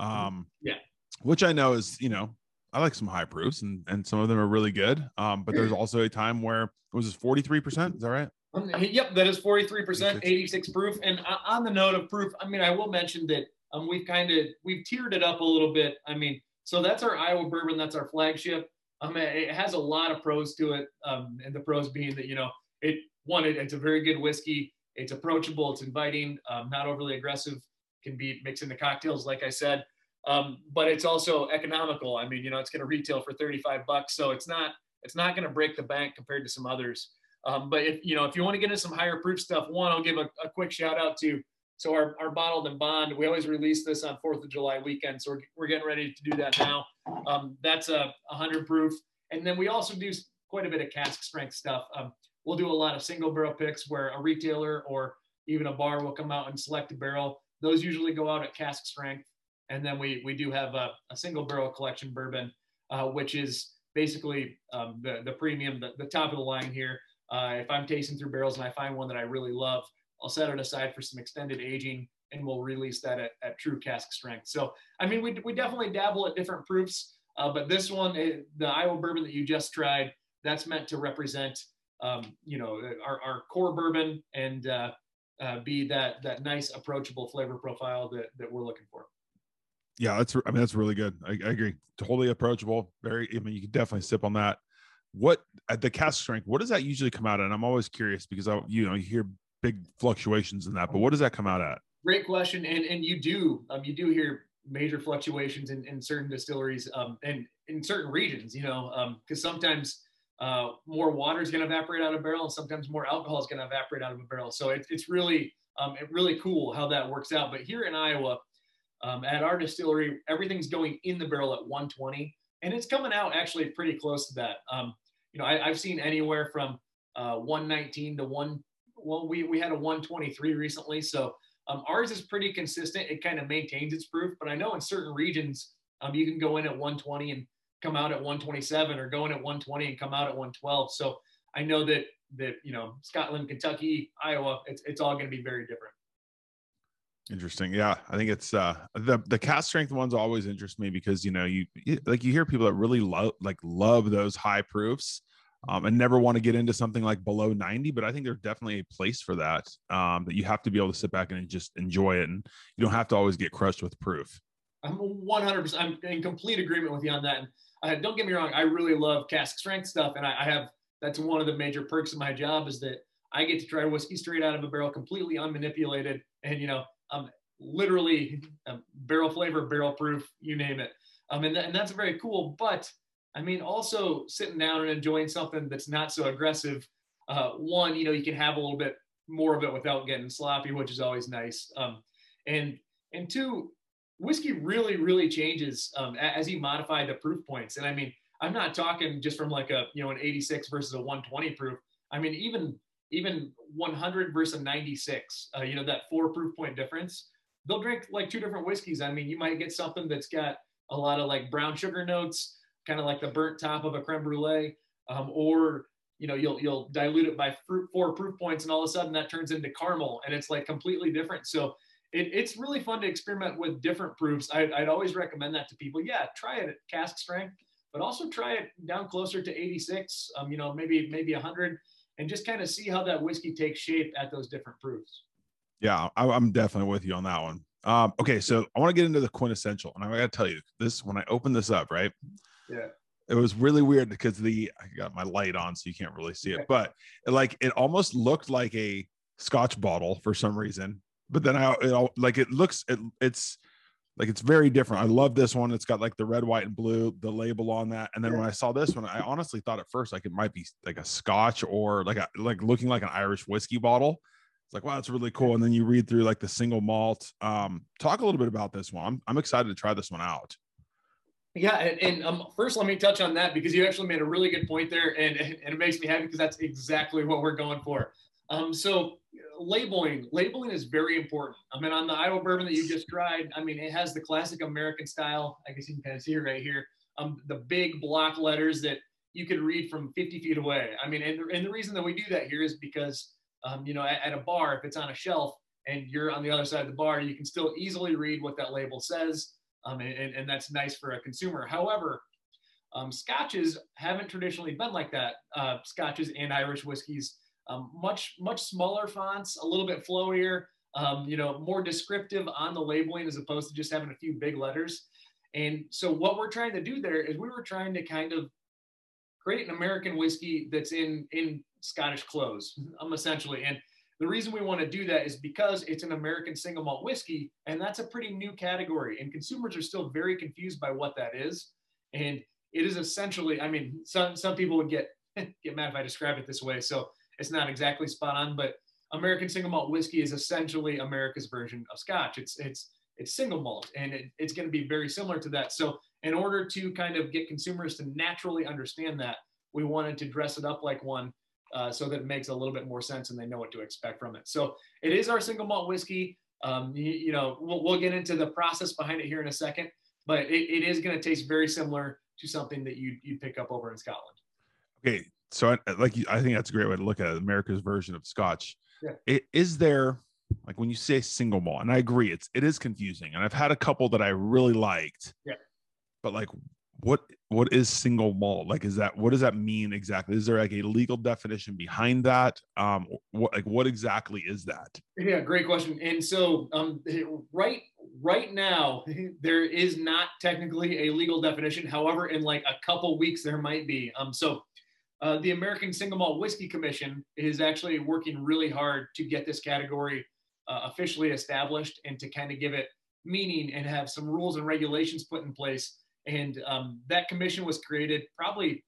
[SPEAKER 2] Mm-hmm.
[SPEAKER 1] Um,
[SPEAKER 2] Yeah.
[SPEAKER 1] which I know is you know I like some high proofs and and some of them are really good. Um, but there's also a time where was this 43 percent. Is that right?
[SPEAKER 2] Um, yep, that is 43%,
[SPEAKER 1] 86.
[SPEAKER 2] 86 proof. And on the note of proof, I mean, I will mention that um, we've kind of we've tiered it up a little bit. I mean, so that's our Iowa bourbon, that's our flagship. Um, it it has a lot of pros to it, um, and the pros being that you know it one, it, it's a very good whiskey. It's approachable, it's inviting, um, not overly aggressive. Can be mixed into cocktails, like I said. Um, but it's also economical. I mean, you know, it's going to retail for 35 bucks, so it's not it's not going to break the bank compared to some others. Um, but if you know if you want to get into some higher proof stuff, one I'll give a, a quick shout out to. So our, our bottled in bond, we always release this on Fourth of July weekend. So we're, we're getting ready to do that now. Um, that's a 100 proof, and then we also do quite a bit of cask strength stuff. Um, we'll do a lot of single barrel picks where a retailer or even a bar will come out and select a barrel. Those usually go out at cask strength, and then we we do have a, a single barrel collection bourbon, uh, which is basically um, the the premium, the, the top of the line here. Uh, if I'm tasting through barrels and I find one that I really love, I'll set it aside for some extended aging and we'll release that at, at true cask strength. So, I mean, we, we definitely dabble at different proofs, uh, but this one, eh, the Iowa bourbon that you just tried, that's meant to represent, um, you know, our, our core bourbon and uh, uh, be that that nice, approachable flavor profile that, that we're looking for.
[SPEAKER 1] Yeah, that's I mean that's really good. I, I agree. Totally approachable. Very. I mean, you can definitely sip on that. What at the cask strength? What does that usually come out at? And I'm always curious because I, you know, you hear big fluctuations in that, but what does that come out at?
[SPEAKER 2] Great question, and and you do um, you do hear major fluctuations in, in certain distilleries um, and in certain regions. You know, um because sometimes uh, more water is going to evaporate out of a barrel, and sometimes more alcohol is going to evaporate out of a barrel. So it, it's really um, it really cool how that works out. But here in Iowa, um, at our distillery, everything's going in the barrel at 120, and it's coming out actually pretty close to that. Um, you know, I, I've seen anywhere from uh, 119 to one. Well, we we had a 123 recently, so um, ours is pretty consistent. It kind of maintains its proof, but I know in certain regions, um, you can go in at 120 and come out at 127, or go in at 120 and come out at 112. So I know that that you know Scotland, Kentucky, Iowa, it's it's all going to be very different.
[SPEAKER 1] Interesting. Yeah, I think it's uh the the cask strength ones always interest me because you know you, like you hear people that really love like love those high proofs um, and never want to get into something like below 90 but i think there's definitely a place for that um, that you have to be able to sit back and just enjoy it and you don't have to always get crushed with proof
[SPEAKER 2] I'm 100%. I'm in complete agreement with you on that. And uh, don't get me wrong, I really love cask strength stuff, and I, I have that's one of the major perks of my job is that I get to try whiskey straight out of a barrel, completely unmanipulated, and you know, um, literally um, barrel flavor, barrel proof, you name it. Um, and, th- and that's very cool. But I mean, also sitting down and enjoying something that's not so aggressive. Uh, one, you know, you can have a little bit more of it without getting sloppy, which is always nice. Um, and and two, whiskey really, really changes um, as you modify the proof points. And I mean, I'm not talking just from like a you know an 86 versus a 120 proof. I mean, even even 100 versus 96. Uh, you know that four proof point difference. They'll drink like two different whiskeys. I mean, you might get something that's got a lot of like brown sugar notes, kind of like the burnt top of a creme brulee, um, or you know you'll you'll dilute it by fruit, four proof points, and all of a sudden that turns into caramel, and it's like completely different. So it, it's really fun to experiment with different proofs. I, I'd always recommend that to people. Yeah, try it at cask strength, but also try it down closer to 86. Um, you know, maybe maybe 100, and just kind of see how that whiskey takes shape at those different proofs.
[SPEAKER 1] yeah I, i'm definitely with you on that one um okay so i want to get into the QuintEssential and i gotta tell you this when i opened this up right
[SPEAKER 2] Yeah.
[SPEAKER 1] it was really weird because the I got my light on so you can't really see it, but it, like it almost looked like a scotch bottle for some reason. But then I it all like it looks it it's like it's very different. I love this one. It's got like the red, white, and blue, the label on that. And then when I saw this one, I honestly thought at first like it might be like a scotch or like a like looking like an Irish whiskey bottle. It's like, wow, that's really cool. And then you read through like the single malt. Um, talk a little bit about this one. I'm, I'm excited to try this one out.
[SPEAKER 2] Yeah, and, and um, first let me touch on that because you actually made a really good point there, and, and it makes me happy because that's exactly what we're going for. Um, so labeling, labeling is very important. I mean, on the Iowa bourbon that you just tried, I mean, it has the classic American style. I guess you can kind of see it right here. Um, the big block letters that you could read from 50 feet away. I mean, and, and the reason that we do that here is because, um, you know, at, at, a bar, if it's on a shelf and you're on the other side of the bar, you can still easily read what that label says. Um, and, and that's nice for a consumer. However, um, scotches haven't traditionally been like that. Uh, scotches and Irish whiskeys, um, much much smaller fonts, a little bit flowier, um, you know, more descriptive on the labeling as opposed to just having a few big letters. And so what we're trying to do there is we were trying to kind of create an American whiskey that's in in Scottish clothes, um, essentially. And the reason we want to do that is because it's an American single malt whiskey, and that's a pretty new category, and consumers are still very confused by what that is. And it is essentially, I mean, some some people would get get mad if I describe it this way, so it's not exactly spot on, but American single malt whiskey is essentially America's version of Scotch. It's it's it's single malt, and it, it's going to be very similar to that. So, in order to kind of get consumers to naturally understand that, we wanted to dress it up like one, uh, so that it makes a little bit more sense and they know what to expect from it. So, it is our single malt whiskey. Um, you, you, know, we'll, we'll get into the process behind it here in a second, but it, it is going to taste very similar to something that you you pick up over in Scotland.
[SPEAKER 1] Okay, so I, like I think that's a great way to look at it, America's version of Scotch. Yeah. It, is there like when you say single malt, and I agree, it's it is confusing, and I've had a couple that I really liked.
[SPEAKER 2] Yeah.
[SPEAKER 1] But like, what what is single malt? Like, is that what does that mean exactly? Is there like a legal definition behind that? Um, what like what exactly is that?
[SPEAKER 2] Yeah, great question. And so, um, right right now there is not technically a legal definition. However, in like a couple weeks there might be. Um, so uh, the American Single Malt Whiskey Commission is actually working really hard to get this category uh, officially established and to kind of give it meaning and have some rules and regulations put in place. And um, that commission was created probably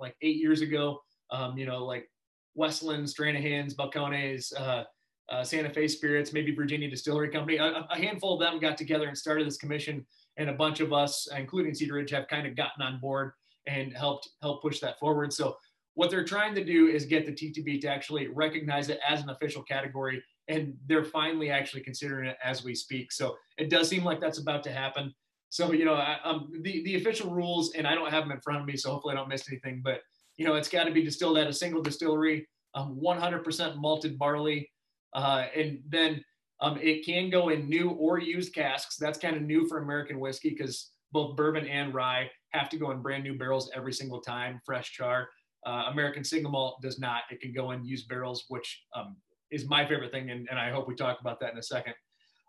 [SPEAKER 2] like eight years ago. Um, you know, like Westland, Stranahan's, Balcones, uh, uh, Santa Fe Spirits, maybe Virginia Distillery Company. A, a, handful of them got together and started this commission, and a bunch of us, including Cedar Ridge, have kind of gotten on board and helped help push that forward. So what they're trying to do is get the TTB to actually recognize it as an official category, and they're finally actually considering it as we speak. So it does seem like that's about to happen. So you know, I, um, the the official rules, and I don't have them in front of me, so hopefully I don't miss anything. But you know, it's got to be distilled at a single distillery, um, 100% malted barley, uh, and then um, it can go in new or used casks. That's kind of new for American whiskey because both bourbon and rye have to go in brand new barrels every single time, fresh char. Uh, American single malt does not. It can go in used barrels, which um, is my favorite thing, and, and I hope we talk about that in a second.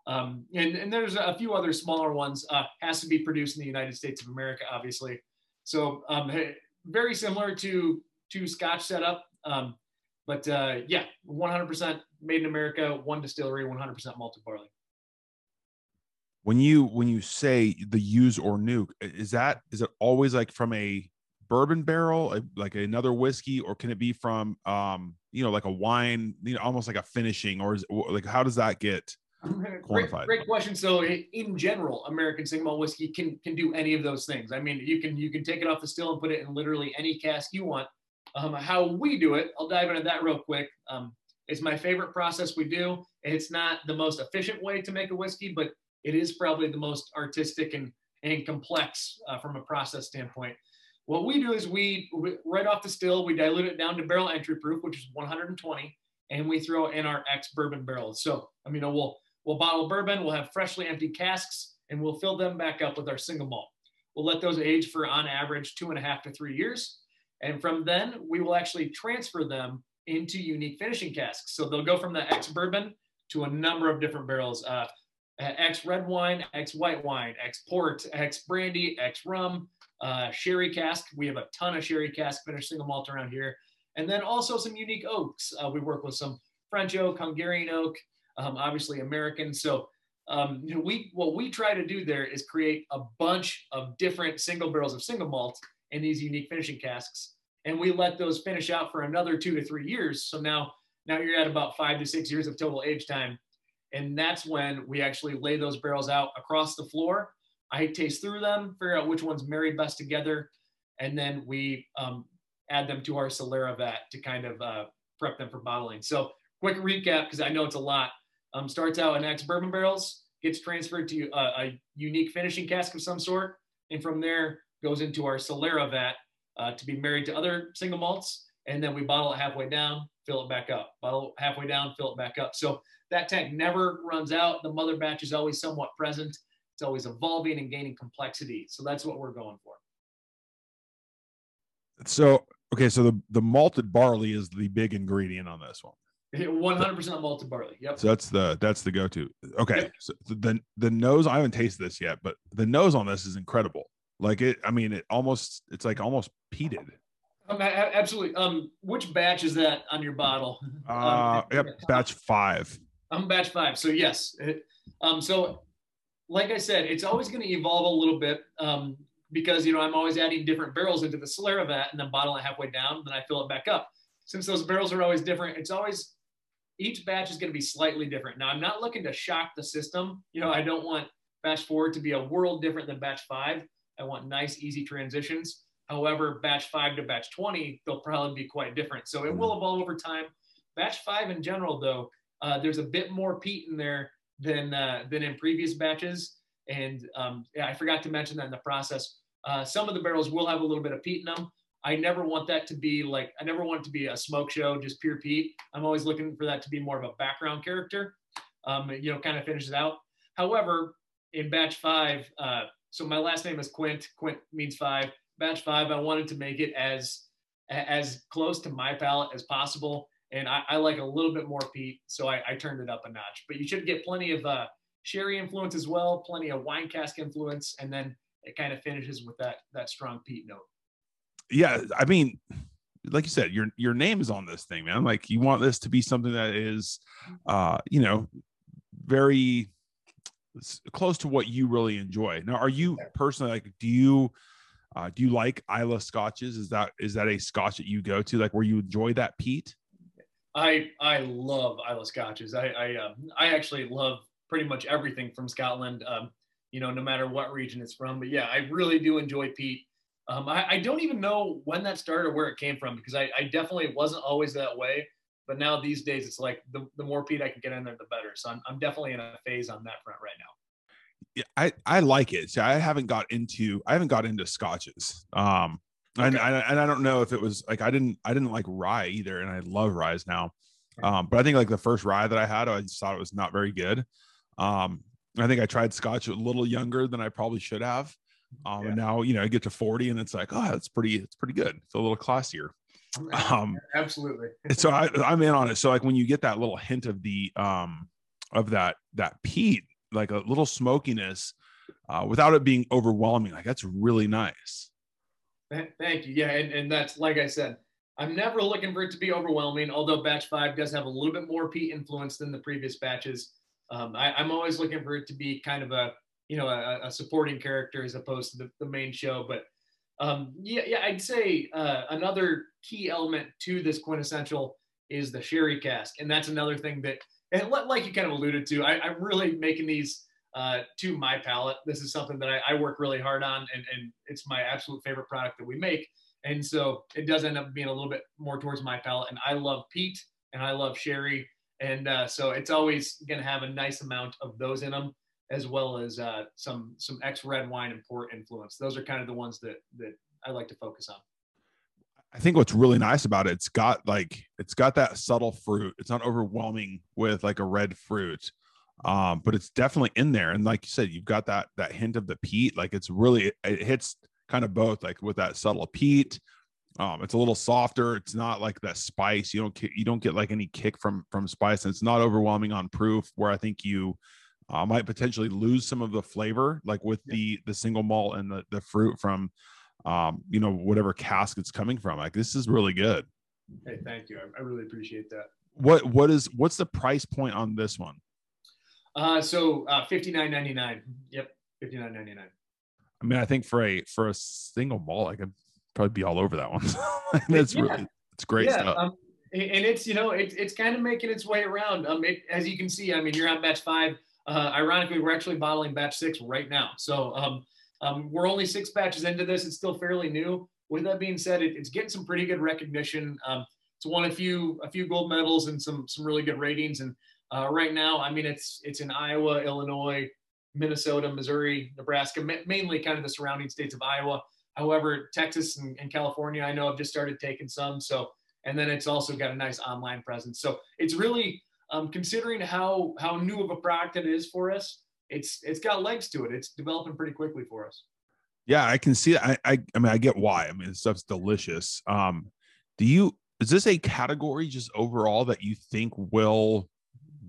[SPEAKER 2] Um, and, and there's a few other smaller ones. Uh, has to be produced in the United States of America, obviously. So um, very similar to to Scotch setup, um, but uh, yeah, 100% made in America, one distillery, 100% malted barley.
[SPEAKER 1] When you when you say the use or nuke, is that is it always like from a bourbon barrel, like another whiskey, or can it be from, um, you know, like a wine, you know, almost like a finishing, or is like how does that get?
[SPEAKER 2] Great, great question. So, in general, American single malt whiskey can can do any of those things. I mean, you can you can take it off the still and put it in literally any cask you want. Um, how we do it, I'll dive into that real quick. Um, it's my favorite process we do. It's not the most efficient way to make a whiskey, but it is probably the most artistic and and complex uh, from a process standpoint. What we do is we, right off the still, we dilute it down to barrel entry proof, which is 120, and we throw in our ex bourbon barrels. So, I mean, we'll we'll bottle bourbon, we'll have freshly emptied casks, and we'll fill them back up with our single malt. We'll let those age for on average two and a half to three years, and from then we will actually transfer them into unique finishing casks. So they'll go from the ex bourbon to a number of different barrels. Uh, X red wine, X white wine, X port, X brandy, X rum, uh, sherry cask. We have a ton of sherry cask finished single malt around here. And then also some unique oaks. Uh, we work with some French oak, Hungarian oak, um, obviously American. So um, you know, we what we try to do there is create a bunch of different single barrels of single malt in these unique finishing casks, and we let those finish out for another two to three years. So now now you're at about five to six years of total age time, and that's when we actually lay those barrels out across the floor I taste through them, figure out which ones marry best together, and then we um, add them to our Solera vat to kind of uh, prep them for bottling. So quick recap, because I know it's a lot. Um, starts out in ex bourbon barrels, gets transferred to a, a, unique finishing cask of some sort, and from there goes into our Solera vat. uh, to be married to other single malts, and then we bottle it halfway down, fill it back up, bottle halfway down, fill it back up. So that tank never runs out. The mother batch is always somewhat present. It's always evolving and gaining complexity. So that's what we're going for.
[SPEAKER 1] So okay, so the the malted barley is the big ingredient on this one.
[SPEAKER 2] 100% malted barley. Yep.
[SPEAKER 1] So that's the that's the go-to. Okay.
[SPEAKER 2] Yep.
[SPEAKER 1] So the the nose, I haven't tasted this yet, but the nose on this is incredible. Like it, I mean, it almost it's like almost peated.
[SPEAKER 2] Um, absolutely. Um, which batch is that on your bottle?
[SPEAKER 1] Uh,
[SPEAKER 2] um,
[SPEAKER 1] yep, batch five.
[SPEAKER 2] I'm batch five. So yes. It, um, so like I said, it's always going to evolve a little bit. Um, because you know I'm always adding different barrels into the Solera vat and then bottle it halfway down, then I fill it back up. Since those barrels are always different, it's always each batch is going to be slightly different. Now I'm not looking to shock the system. You know, I don't want batch four to be a world different than batch five. I want nice, easy transitions. However, batch five to batch 20, they'll probably be quite different. So it will evolve over time. Batch five in general, though, uh, there's a bit more peat in there than uh, than in previous batches. And um, yeah, I forgot to mention that in the process. Uh, some of the barrels will have a little bit of peat in them. I never want that to be like, I never want it to be a smoke show, just pure peat. I'm always looking for that to be more of a background character, um, you know, kind of finishes out. However, in batch five, uh, so my last name is Quint. Quint means five. Batch five, I wanted to make it as as close to my palate as possible, and I, I like a little bit more peat, so I, I, turned it up a notch. But you should get plenty of uh, sherry influence as well, plenty of wine cask influence, and then it kind of finishes with that that strong peat note.
[SPEAKER 1] Yeah, I mean, like you said, your your name is on this thing, man. Like you want this to be something that is, uh, you know, very close to what you really enjoy. Now, are you personally like? Do you? Uh, do you like Islay scotches? Is that is that a scotch that you go to, like where you enjoy that peat?
[SPEAKER 2] I I love Islay scotches. I I um, I actually love pretty much everything from Scotland. Um, you know, no matter what region it's from. But yeah, I really do enjoy peat. Um, I, I, don't even know when that started or where it came from because I, I, definitely wasn't always that way. But now these days, it's like the, the more peat I can get in there, the better. So I'm, I'm definitely in a phase on that front right now.
[SPEAKER 1] Yeah, I, I like it. See, I haven't got into I haven't got into scotches. Um, okay. and, I, and I don't know if it was like I didn't I didn't like rye either, and I love rye now. Um, but I think like the first rye that I had, I just thought it was not very good. Um, I think I tried scotch a little younger than I probably should have. Um, yeah. and now, you know, I get to 40 and it's like, oh, it's pretty, it's pretty good. It's a little classier.
[SPEAKER 2] Um, absolutely.
[SPEAKER 1] so I, I'm in on it. So like when you get that little hint of the, um, of that, that peat, like a little smokiness, uh, without it being overwhelming, like that's really nice.
[SPEAKER 2] Thank you. Yeah. And, and that's, like I said, I'm never looking for it to be overwhelming, although batch five does have a little bit more peat influence than the previous batches. Um, I, am always looking for it to be kind of a you know a, a supporting character as opposed to the, the main show. But um, yeah, yeah, I'd say uh, another key element to this QuintEssential is the sherry cask, and that's another thing that, and like you kind of alluded to, I, am really making these uh, to my palate. This is something that I, I work really hard on, and, and it's my absolute favorite product that we make. And so it does end up being a little bit more towards my palate. And I love peat and I love sherry and uh, so it's always going to have a nice amount of those in them as well as uh, some some ex red wine and port influence those are kind of the ones that that i like to focus on
[SPEAKER 1] i think what's really nice about it it's got like it's got that subtle fruit it's not overwhelming with like a red fruit um but it's definitely in there and like you said you've got that that hint of the peat like it's really it hits kind of both like with that subtle peat um, it's a little softer. It's not like that spice. You don't you don't get like any kick from from spice, and it's not overwhelming on proof. Where I think you uh, might potentially lose some of the flavor, like with yeah. the the single malt and the the fruit from, um, you know, whatever cask it's coming from. Like this is really good.
[SPEAKER 2] Hey, thank you. I, I really appreciate that.
[SPEAKER 1] What what is what's the price point on this one?
[SPEAKER 2] Uh, so uh, fifty nine ninety nine. Yep, fifty nine ninety nine. I
[SPEAKER 1] mean, I think for a for a single malt, I could probably be all over that one. That's yeah. really it's great yeah, stuff. Um,
[SPEAKER 2] and it's you know it's it's kind of making its way around. Um, it, as you can see, I mean, you're on batch five. Uh, ironically, we're actually bottling batch six right now. So um, um, we're only six batches into this. It's still fairly new. With that being said, it, it's getting some pretty good recognition. Um, it's won a few a few gold medals and some some really good ratings. And uh, right now, I mean, it's it's in Iowa, Illinois, Minnesota, Missouri, Nebraska, ma- mainly kind of the surrounding states of Iowa. However, Texas and, and California, I know have just started taking some. So, and then it's also got a nice online presence. So it's really um, considering how how new of a product it is for us. It's it's got legs to it. It's developing pretty quickly for us.
[SPEAKER 1] Yeah, I can see. I I, I mean, I get why. I mean, stuff's delicious. Um, do you? Is this a category just overall that you think will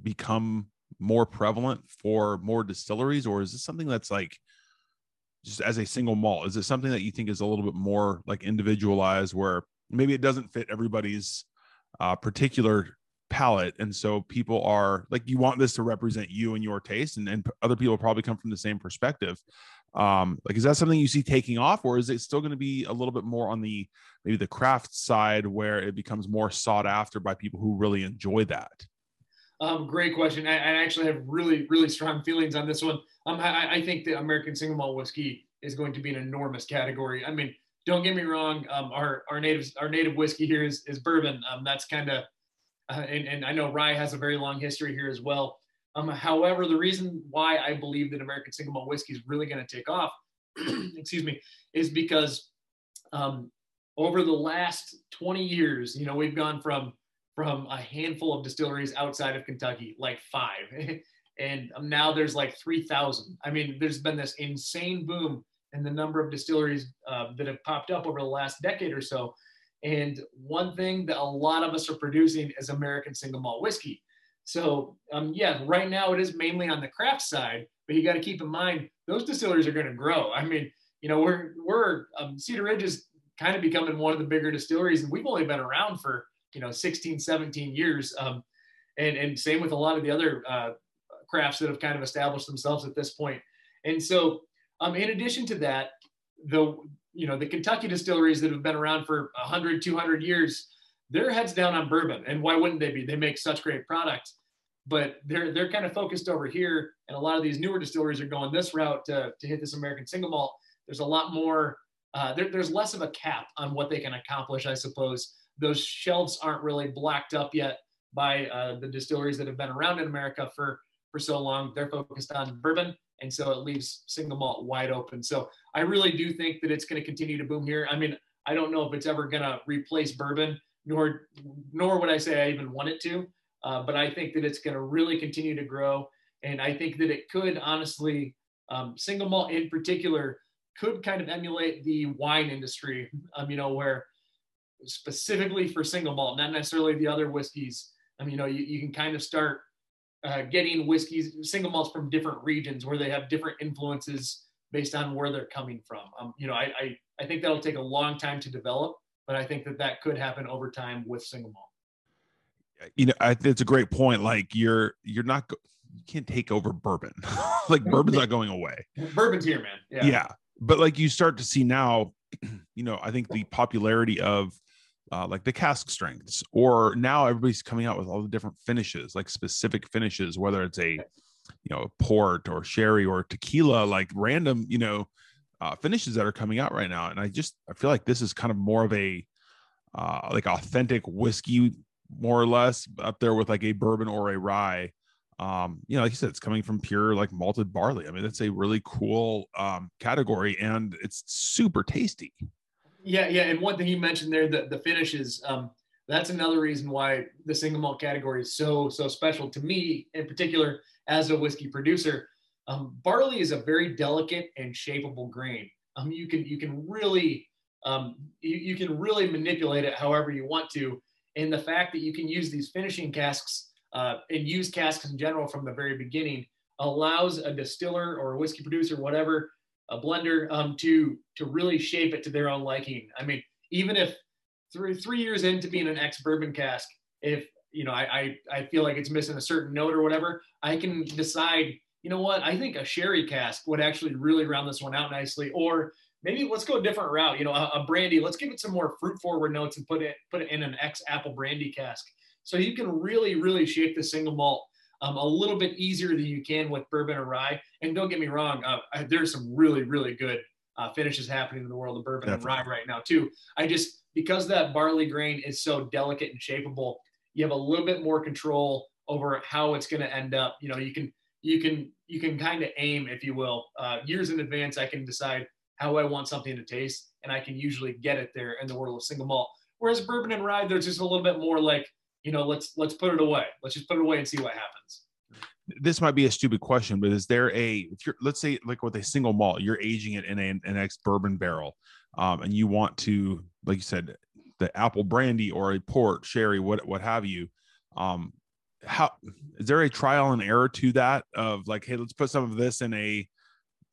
[SPEAKER 1] become more prevalent for more distilleries, or is this something that's like just as a single malt? Is it something that you think is a little bit more like individualized, where maybe it doesn't fit everybody's uh, particular palate, and so people are like, you want this to represent you and your taste, and, and other people probably come from the same perspective. Um, like, is that something you see taking off, or is it still going to be a little bit more on the maybe the craft side where it becomes more sought after by people who really enjoy that?
[SPEAKER 2] Um, great question. I, I, actually have really, really strong feelings on this one. Um, I, I, think the American single malt whiskey is going to be an enormous category. I mean, don't get me wrong. Um, our our native our native whiskey here is is bourbon. Um, that's kind of, uh, and, and I know rye has a very long history here as well. Um, however, the reason why I believe that American single malt whiskey is really going to take off, excuse me, is because um, over the last 20 years, you know, we've gone from from a handful of distilleries outside of Kentucky, like five. and now there's like 3,000. I mean, there's been this insane boom in the number of distilleries uh, that have popped up over the last decade or so. And one thing that a lot of us are producing is American single malt whiskey. So, um, yeah, right now it is mainly on the craft side, but you got to keep in mind those distilleries are going to grow. I mean, you know, we're we're um, Cedar Ridge is kind of becoming one of the bigger distilleries, and we've only been around for you know 16 17 years um, and and same with a lot of the other uh, crafts that have kind of established themselves at this point. And so um, in addition to that the you know the kentucky distilleries that have been around for 100 200 years their heads down on bourbon. And why wouldn't they be? They make such great products. But they're they're kind of focused over here and a lot of these newer distilleries are going this route to, to hit this american single malt. There's a lot more uh, there, there's less of a cap on what they can accomplish i suppose those shelves aren't really blacked up yet by uh, the distilleries that have been around in America for for so long. They're focused on bourbon, and so it leaves single malt wide open. So I really do think that it's going to continue to boom here. I mean, I don't know if it's ever going to replace bourbon, nor nor would I say I even want it to. Uh, but I think that it's going to really continue to grow, and I think that it could honestly, um, single malt in particular, could kind of emulate the wine industry. Um, you know, where specifically for single malt, not necessarily the other whiskeys. I mean, you know, you, you can kind of start uh, getting whiskeys, single malts from different regions where they have different influences based on where they're coming from. Um, you know, I, I, I think that'll take a long time to develop, but I think that that could happen over time with single malt.
[SPEAKER 1] You know, I, it's a great point. Like you're, you're not, you can't take over bourbon. like bourbon's not going away.
[SPEAKER 2] Bourbon's here, man.
[SPEAKER 1] Yeah. Yeah. But like you start to see now, you know, I think the popularity of uh, like the cask strengths, or now everybody's coming out with all the different finishes, like specific finishes, whether it's a you know a port or sherry or tequila, like random you know uh, finishes that are coming out right now. And I just I feel like this is kind of more of a uh, like authentic whiskey, more or less, up there with like a bourbon or a rye. Um, you know, like you said, it's coming from pure like malted barley. I mean, it's a really cool um, category, and it's super tasty.
[SPEAKER 2] Yeah, yeah. And one thing you mentioned there, the, the finishes, um, that's another reason why the single malt category is so, so special to me in particular as a whiskey producer. Um, barley is a very delicate and shapeable grain. Um, you can, you can really, um, you, you can really manipulate it however you want to. And the fact that you can use these finishing casks uh, and use casks in general from the very beginning allows a distiller or a whiskey producer, whatever, a blender um, to to really shape it to their own liking. I mean, even if three three years into being an ex bourbon cask, if you know I, I I feel like it's missing a certain note or whatever, I can decide. You know what? I think a sherry cask would actually really round this one out nicely. Or maybe let's go a different route. You know, a, a brandy. Let's give it some more fruit forward notes and put it put it in an ex apple brandy cask. So you can really really shape the single malt um, a little bit easier than you can with bourbon or rye. And don't get me wrong, uh, there's some really, really good uh, finishes happening in the world of bourbon Definitely. and rye right now too. I just because that barley grain is so delicate and shapeable, you have a little bit more control over how it's going to end up. You know, you can you can you can kind of aim, if you will, uh, years in advance. I can decide how I want something to taste, and I can usually get it there in the world of single malt. Whereas bourbon and rye, there's just a little bit more like, you know, let's let's put it away. Let's just put it away and see what happens.
[SPEAKER 1] This might be a stupid question, but is there a if you're let's say like with a single malt, you're aging it in a, an ex bourbon barrel, um, and you want to, like you said, the apple brandy or a port, sherry, what what have you. Um, how is there a trial and error to that of like, hey, let's put some of this in a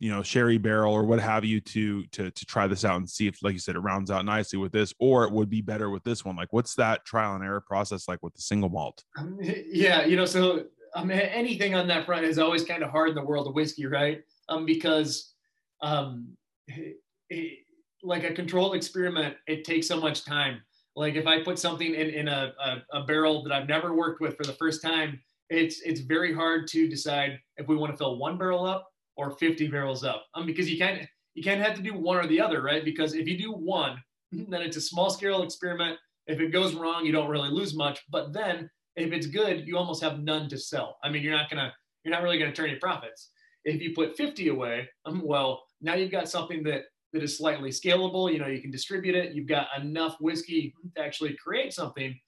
[SPEAKER 1] you know sherry barrel or what have you to to to try this out and see if like you said it rounds out nicely with this or it would be better with this one. Like what's that trial and error process like with the single malt?
[SPEAKER 2] Um, yeah you know so um, anything on that front is always kind of hard in the world of whiskey right? Um because um it, like a controlled experiment it takes so much time. Like if i put something in in a, a, a barrel that i've never worked with for the first time it's it's very hard to decide if we want to fill one barrel up or 50 barrels up. Um, because you can't you can't have to do one or the other right? Because if you do one then it's a small scale experiment. If it goes wrong you don't really lose much. But then if it's good you almost have none to sell. I mean you're not gonna you're not really gonna turn any profits. If you put 50 away um, well now you've got something that that is slightly scalable you know you can distribute it. You've got enough whiskey to actually create something.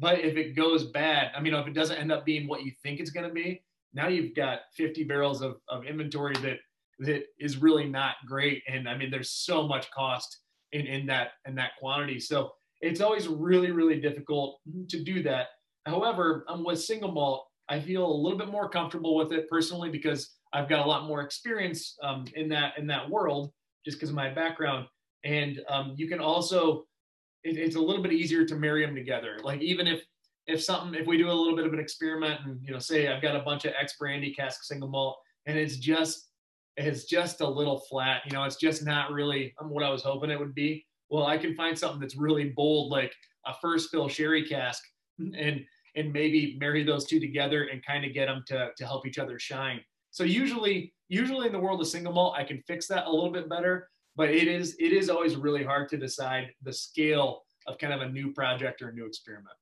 [SPEAKER 2] But if it goes bad i mean if it doesn't end up being what you think it's going to be now you've got 50 barrels of, of inventory that that is really not great. And i mean there's so much cost in in that in that quantity. So it's always really really difficult to do that. However i'm with single malt i feel a little bit more comfortable with it personally because i've got a lot more experience um, in that in that world just because of my background. And um, you can also it, it's a little bit easier to marry them together. Like even if if something if we do a little bit of an experiment and you know say I've got a bunch of ex brandy cask single malt and it's just it's just a little flat, you know, it's just not really what I was hoping it would be. Well, I can find something that's really bold, like a first fill sherry cask, mm-hmm. and and maybe marry those two together and kind of get them to to help each other shine. So usually, usually in the world of single malt, I can fix that a little bit better. But it is it is always really hard to decide the scale of kind of a new project or a new experiment.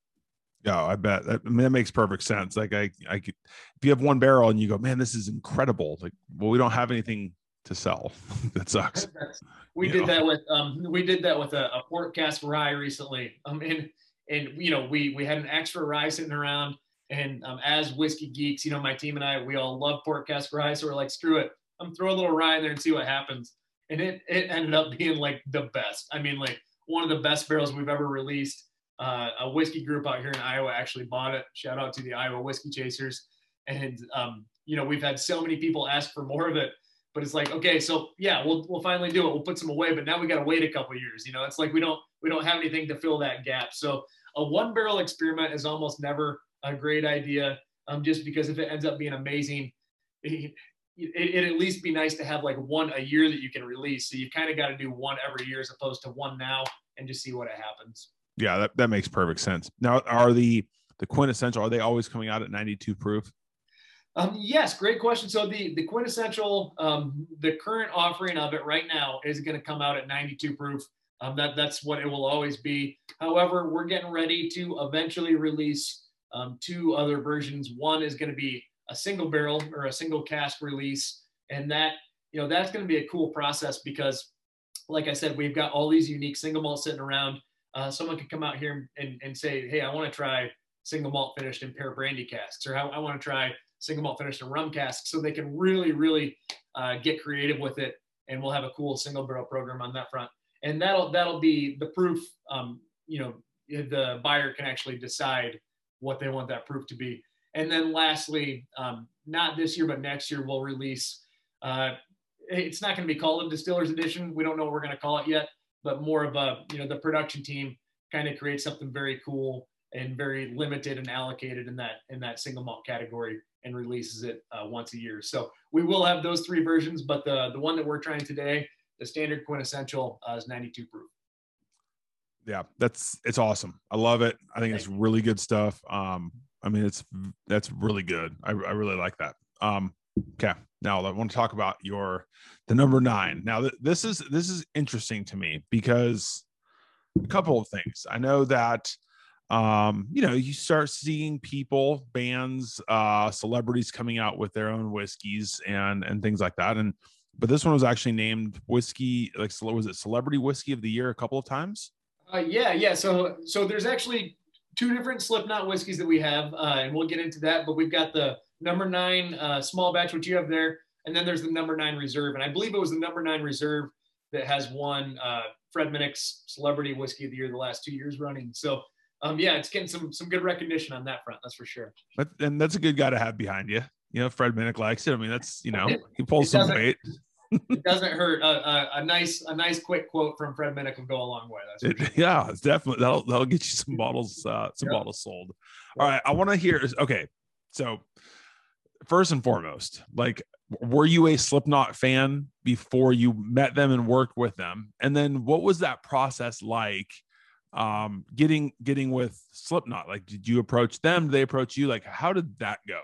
[SPEAKER 1] Yeah, I bet that, I mean, that makes perfect sense. Like I, I could, if you have one barrel and you go, man, this is incredible. Like, well, we don't have anything to sell. that sucks.
[SPEAKER 2] we you did know? that with, um, we did that with a, a port cask rye recently. Um, and, and, you know, we, we had an extra rye sitting around and um, as whiskey geeks, you know, my team and I, we all love port cask rye. So we're like, screw it. I'm throw a little rye in there and see what happens. And it, it ended up being like the best. I mean, like one of the best barrels we've ever released uh, a whiskey group out here in Iowa actually bought it. Shout out to the Iowa Whiskey Chasers. And um, you know, we've had so many people ask for more of it, but it's like, okay, so yeah, we'll we'll finally do it. We'll put some away, but now we got to wait a couple years. You know, it's like we don't we don't have anything to fill that gap. So a one barrel experiment is almost never a great idea, um, just because if it ends up being amazing, it, it, would at least be nice to have like one a year that you can release. So you kind of got to do one every year as opposed to one now and just see what happens.
[SPEAKER 1] Yeah, that, that makes perfect sense. Now, are the the QuintEssential are they always coming out at 92 proof?
[SPEAKER 2] Um, yes, great question. So the the QuintEssential, um, the current offering of it right now is going to come out at 92 proof. Um, that that's what it will always be. However, we're getting ready to eventually release um, two other versions. One is going to be a single barrel or a single cask release, and that you know that's going to be a cool process because, like I said, we've got all these unique single malts sitting around uh, someone could come out here and, and say, hey, I want to try single malt finished in pear brandy casks, or I, I want to try single malt finished in rum casks. So they can really, really uh, get creative with it, and we'll have a cool single barrel program on that front. And that'll that'll be the proof. Um, you know, the buyer can actually decide what they want that proof to be. And then lastly, um, not this year but next year, we'll release. Uh, it's not going to be called a distillers edition. We don't know what we're going to call it yet but more of a you know the production team kind of creates something very cool and very limited and allocated in that in that single malt category and releases it uh, once a year. So we will have those three versions, but the the one that we're trying today, the standard QuintEssential, uh, is 92 proof.
[SPEAKER 1] Yeah, that's it's awesome. I love it. I think Thank it's you. really good stuff. Um, I mean, it's that's really good. I, I really like that. Um, okay, now I want to talk about your the number nine. Now th- this is this is interesting to me because a couple of things. I know that um, you know, you start seeing people, bands, uh, celebrities coming out with their own whiskeys and and things like that. And but this one was actually named whiskey, like was it celebrity whiskey of the year a couple of times?
[SPEAKER 2] Uh, yeah, yeah. So so there's actually two different Slipknot whiskeys that we have, uh, and we'll get into that. But we've got the number nine uh, small batch, which you have there, and then there's the number nine reserve, and I believe it was the number nine reserve that has won uh, Fred Minnick's Celebrity Whiskey of the Year the last two years running. So um, yeah, it's getting some some good recognition on that front. That's for sure.
[SPEAKER 1] But and that's a good guy to have behind you. You know, Fred Minnick likes it. I mean, that's you know, he pulls some weight.
[SPEAKER 2] it doesn't hurt. A, a, a, nice, a nice, quick quote from Fred Minnick will go a long way.
[SPEAKER 1] It, sure. Yeah, it's definitely that'll that'll get you some bottles, uh, some bottles sold. All right, I want to hear. Okay, so first and foremost, like, were you a Slipknot fan before you met them and worked with them? And then, what was that process like? um getting getting with slipknot like did you approach them did they approach you like how did that go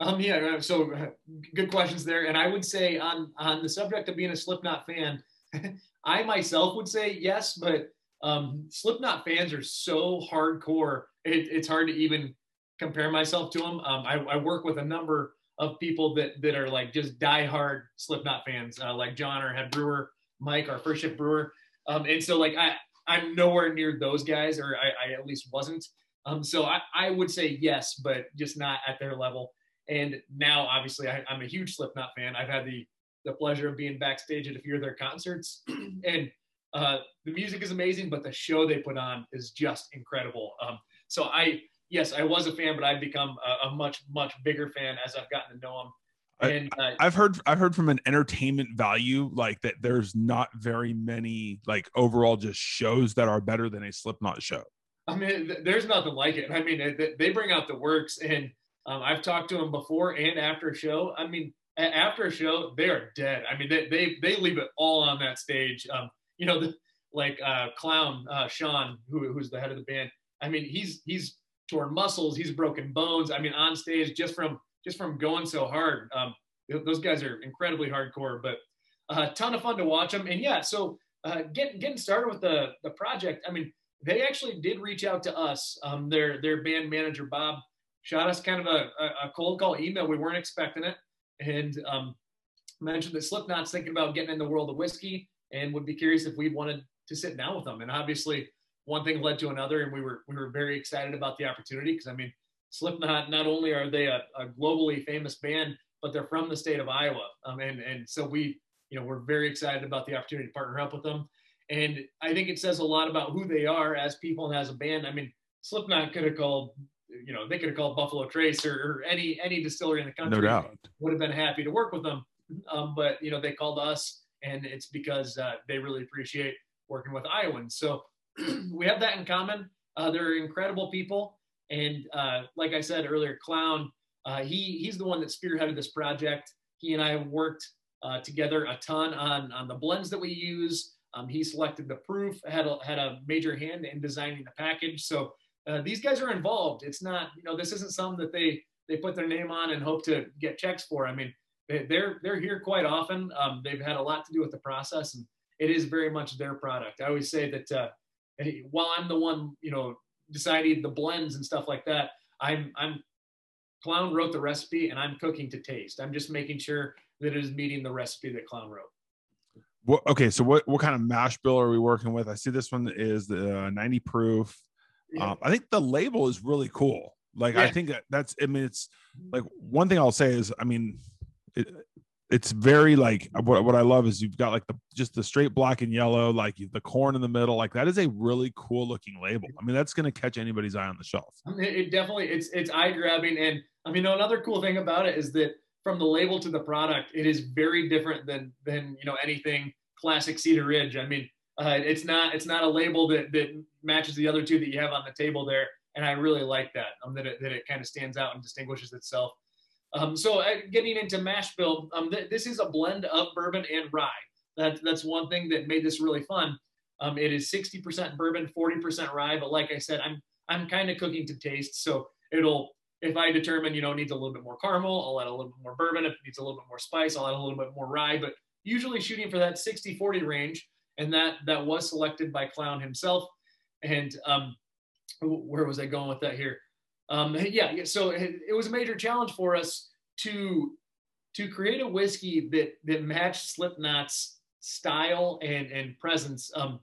[SPEAKER 2] um yeah uh, so uh, good questions there and i would say on on the subject of being a slipknot fan i myself would say yes but um slipknot fans are so hardcore it, it's hard to even compare myself to them um I, I work with a number of people that that are like just diehard slipknot fans uh, like john or head brewer mike our first shift brewer um, and so like I, I'm nowhere near those guys, or I, I at least wasn't. Um, so I, I would say yes, but just not at their level. And now, obviously, I, am a huge Slipknot fan. I've had the the pleasure of being backstage at a few of their concerts, and uh, the music is amazing, but the show they put on is just incredible. Um, so I, yes, I was a fan, but I've become a, a much much bigger fan as I've gotten to know them.
[SPEAKER 1] And uh, I've heard I've heard from an entertainment value like that there's not very many like overall just shows that are better than a Slipknot show.
[SPEAKER 2] I mean, there's nothing like it. I mean, they bring out the works, and um, I've talked to them before and after a show. I mean, after a show, they are dead. I mean, they they, they leave it all on that stage. Um, you know, the, like uh, clown uh, Shawn, who, who's the head of the band. I mean, he's he's torn muscles, he's broken bones. I mean, on stage just from just from going so hard. Um, those guys are incredibly hardcore, but a uh, ton of fun to watch them. And yeah, so uh, getting getting started with the the project. I mean, they actually did reach out to us. Um, their their band manager Bob shot us kind of a, a cold call email. We weren't expecting it, and um, mentioned that Slipknot's thinking about getting in the world of whiskey and would be curious if we wanted to sit down with them. And obviously, one thing led to another, and we were we were very excited about the opportunity because I mean, Slipknot, not only are they a, a, globally famous band, but they're from the state of Iowa. Um, and, and so we, you know, we're very excited about the opportunity to partner up with them. And I think it says a lot about who they are as people and as a band. I mean, Slipknot could have called, you know, they could have called Buffalo Trace or, or, any any distillery in the country.
[SPEAKER 1] No doubt.
[SPEAKER 2] Would have been happy to work with them. Um, but you know, they called us, and it's because uh, they really appreciate working with Iowans. So we have that in common. Uh, they're incredible people. And uh, like I said earlier, Clown, uh, he he's the one that spearheaded this project. He and I have worked uh, together a ton on on the blends that we use. Um, he selected the proof, had a, had a major hand in designing the package. So uh, these guys are involved. It's not you know this isn't something that they they put their name on and hope to get checks for. I mean they're they're here quite often. Um, they've had a lot to do with the process, and it is very much their product. I always say that uh, while I'm the one you know deciding the blends and stuff like that. I'm I'm Clown wrote the recipe and I'm cooking to taste. I'm just making sure that it is meeting the recipe that Clown wrote.
[SPEAKER 1] What, okay, so what what kind of mash bill are we working with? I see this one is the uh, 90 proof. Yeah. Um, I think the label is really cool. Like yeah. I think that that's I mean it's like one thing I'll say is I mean it, it's very like what, what I love is you've got like the just the straight black and yellow, like the corn in the middle. Like that is a really cool looking label. I mean, that's going to catch anybody's eye on the shelf.
[SPEAKER 2] It definitely it's it's eye grabbing, and I mean, another cool thing about it is that from the label to the product, it is very different than than you know anything classic Cedar Ridge. I mean, uh, it's not it's not a label that that matches the other two that you have on the table there, and I really like that. Um, that it, that it kind of stands out and distinguishes itself. Um, so uh, getting into mash bill, um, th- this is a blend of bourbon and rye. That, that's one thing that made this really fun. Um, it is 60% bourbon, 40% rye, but like I said, I'm I'm kind of cooking to taste. So it'll if I determine you know it needs a little bit more caramel, I'll add a little bit more bourbon. If it needs a little bit more spice, I'll add a little bit more rye. But usually shooting for that 60-40 range, and that that was selected by Clown himself. And um, where was I going with that here? Um, yeah, so it, it was a major challenge for us to to create a whiskey that that matched Slipknot's style and and presence. Um,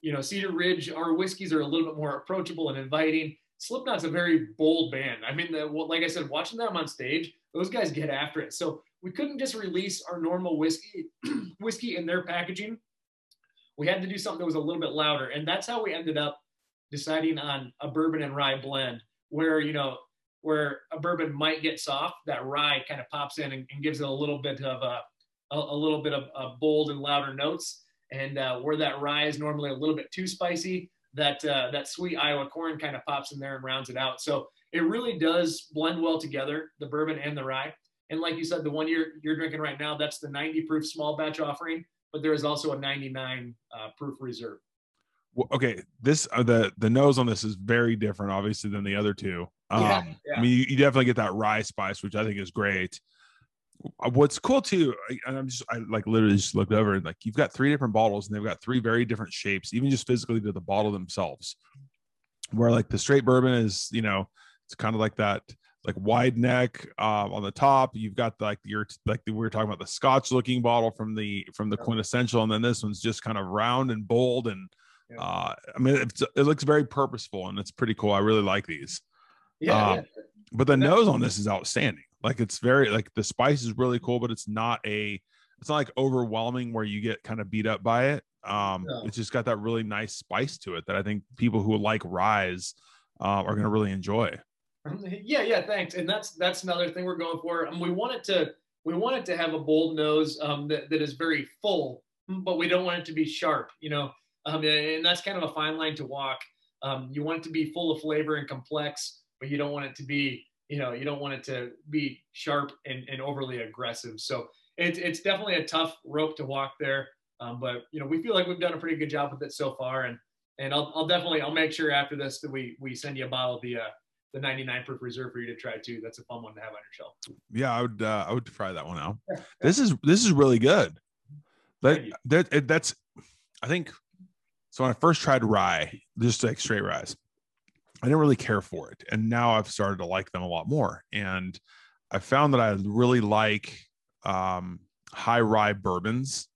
[SPEAKER 2] you know, Cedar Ridge, our whiskeys are a little bit more approachable and inviting. Slipknot's a very bold band. I mean, the, like I said, watching them on stage, those guys get after it. So we couldn't just release our normal whiskey whiskey in their packaging. We had to do something that was a little bit louder, and that's how we ended up deciding on a bourbon and rye blend, where you know where a bourbon might get soft, that rye kind of pops in and, and gives it a little bit of a, a, a little bit of a bold and louder notes. And uh, where that rye is normally a little bit too spicy, that uh, that sweet Iowa corn kind of pops in there and rounds it out. So it really does blend well together, the bourbon and the rye. And like you said, the one you're you're drinking right now, that's the 90 proof small batch offering, but there is also a 99 uh, proof reserve.
[SPEAKER 1] Okay, this uh, the the nose on this is very different, obviously, than the other two. Um, yeah, yeah. I mean, you, you, definitely get that rye spice, which I think is great. Uh, what's cool too, and I'm just I like literally just looked over and like you've got three different bottles and they've got three very different shapes, even just physically to the bottle themselves. Where like the straight bourbon is, you know, it's kind of like that like wide neck uh, on the top. You've got the, like your like the, we were talking about the Scotch looking bottle from the from the QuintEssential, and then this one's just kind of round and bold and yeah. uh, I mean it looks very purposeful and it's pretty cool. I really like these. Yeah, um, yeah. but the nose on this is outstanding. Like it's very like the spice is really cool, but it's not a it's not like overwhelming where you get kind of beat up by it. Um, no. it's just got that really nice spice to it that I think people who like ryes uh, are going to really enjoy.
[SPEAKER 2] Yeah, yeah, thanks. And that's that's another thing we're going for. And we want it to we want it to have a bold nose um, that, that is very full, but we don't want it to be sharp. You know, um, and that's kind of a fine line to walk. Um, you want it to be full of flavor and complex, but you don't want it to be you know you don't want it to be sharp and, and overly aggressive. So it's it's definitely a tough rope to walk there. Um, but you know we feel like we've done a pretty good job with it so far, and and I'll, I'll definitely I'll make sure after this that we we send you a bottle of the uh, the 99 proof reserve for you to try too. That's a fun one to have on your shelf.
[SPEAKER 1] Yeah, I would uh, I would try that one out. this is this is really good. That, that that's I think so when I first tried rye, just like straight rye, I didn't really care for it. And now I've started to like them a lot more. And I found that I really like um, high rye bourbons.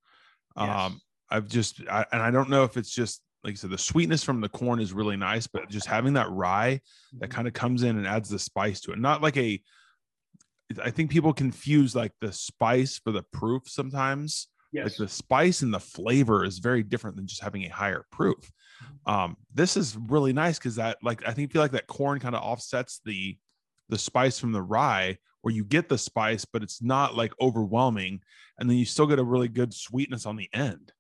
[SPEAKER 1] Yes. Um, I've just, I, and I don't know if it's just like I said, the sweetness from the corn is really nice, but just having that rye that mm-hmm. kind of comes in and adds the spice to it. Not like a, I think people confuse like the spice for the proof sometimes. Yes. Like the spice and the flavor is very different than just having a higher proof. Mm-hmm. Um, this is really nice because that, like, I think feel like that corn kind of offsets the the spice from the rye, where you get the spice, but it's not like overwhelming, and then you still get a really good sweetness on the end.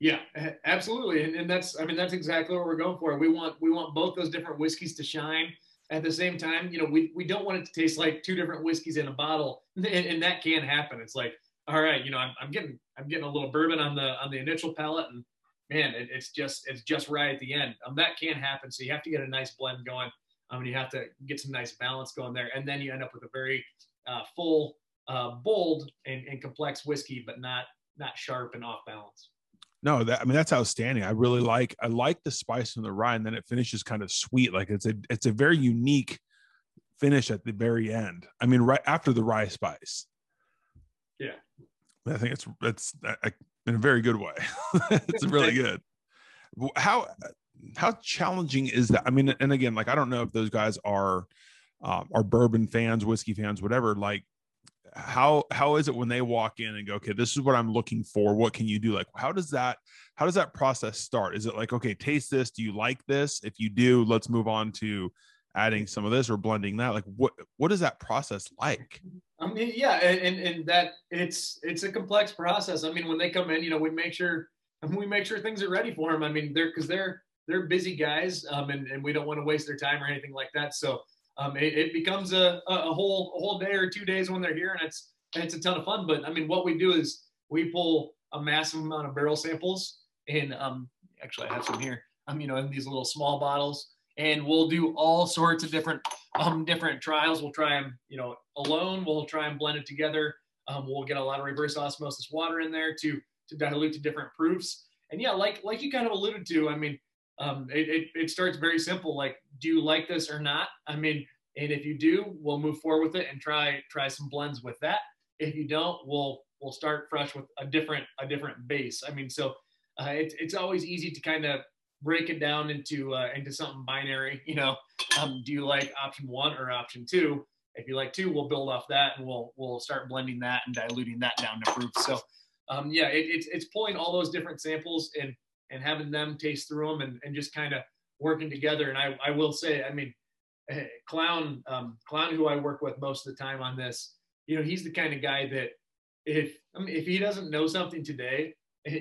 [SPEAKER 2] Yeah, absolutely, and, and that's I mean that's exactly what we're going for. We want we want both those different whiskeys to shine at the same time. You know, we we don't want it to taste like two different whiskeys in a bottle, and, and that can happen. It's like, all right, you know, I'm, I'm getting I'm getting a little bourbon on the on the initial palate, and man, it, it's just it's just right at the end. Um, that can happen. So you have to get a nice blend going. Um, and you have to get some nice balance going there, and then you end up with a very uh, full, uh, bold, and, and complex whiskey, but not not sharp and off balance.
[SPEAKER 1] No, that I mean that's outstanding. I really like I like the spice from the rye, and then it finishes kind of sweet. Like it's a it's a very unique finish at the very end. I mean, right after the rye spice.
[SPEAKER 2] Yeah,
[SPEAKER 1] I think it's it's in a very good way. it's really good. How how challenging is that? I mean, and again, like I don't know if those guys are um, are bourbon fans, whiskey fans, whatever. Like how how is it when they walk in and go okay this is what i'm looking for what can you do like how does that how does that process start is it like okay taste this do you like this if you do let's move on to adding some of this or blending that like what what is that process like
[SPEAKER 2] i mean yeah and and that it's it's a complex process i mean when they come in you know we make sure we make sure things are ready for them i mean they're because they're they're busy guys um and, and we don't want to waste their time or anything like that so um, it, it, becomes a, a whole a whole day or two days when they're here, and it's it's a ton of fun. But I mean, what we do is we pull a massive amount of barrel samples, and um, actually I have some here. Um, you know, in these little small bottles, and we'll do all sorts of different um different trials. We'll try them, you know, alone. We'll try and blend it together. Um, we'll get a lot of reverse osmosis water in there to to dilute to different proofs. And yeah, like like you kind of alluded to, I mean, um, it, it, it starts very simple. Like, do you like this or not? I mean, And if you do, we'll move forward with it and try try some blends with that. If you don't, we'll we'll start fresh with a different a different base. I mean, so uh, it's it's always easy to kind of break it down into uh, into something binary. You know, um, do you like option one or option two? If you like two, we'll build off that and we'll we'll start blending that and diluting that down to proof. So um, yeah, it, it's it's pulling all those different samples and and having them taste through them and, and just kind of working together. And I, I will say, I mean, eh, clown um, clown who I work with most of the time on this, you know, he's the kind of guy that if I mean, if he doesn't know something today and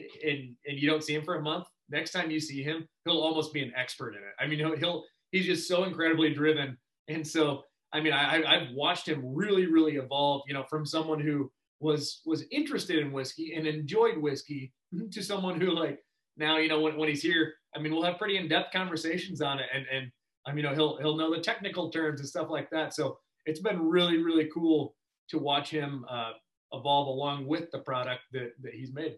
[SPEAKER 2] and you don't see him for a month, next time you see him, he'll almost be an expert in it. I mean, he'll, he'll he's just so incredibly driven, and so I mean, I I've watched him really really evolve. You know, from someone who was was interested in whiskey and enjoyed whiskey to someone who like now you know when, when he's here i mean we'll have pretty in-depth conversations on it and and i mean you know he'll he'll know the technical terms and stuff like that so it's been really really cool to watch him uh, evolve along with the product that that he's made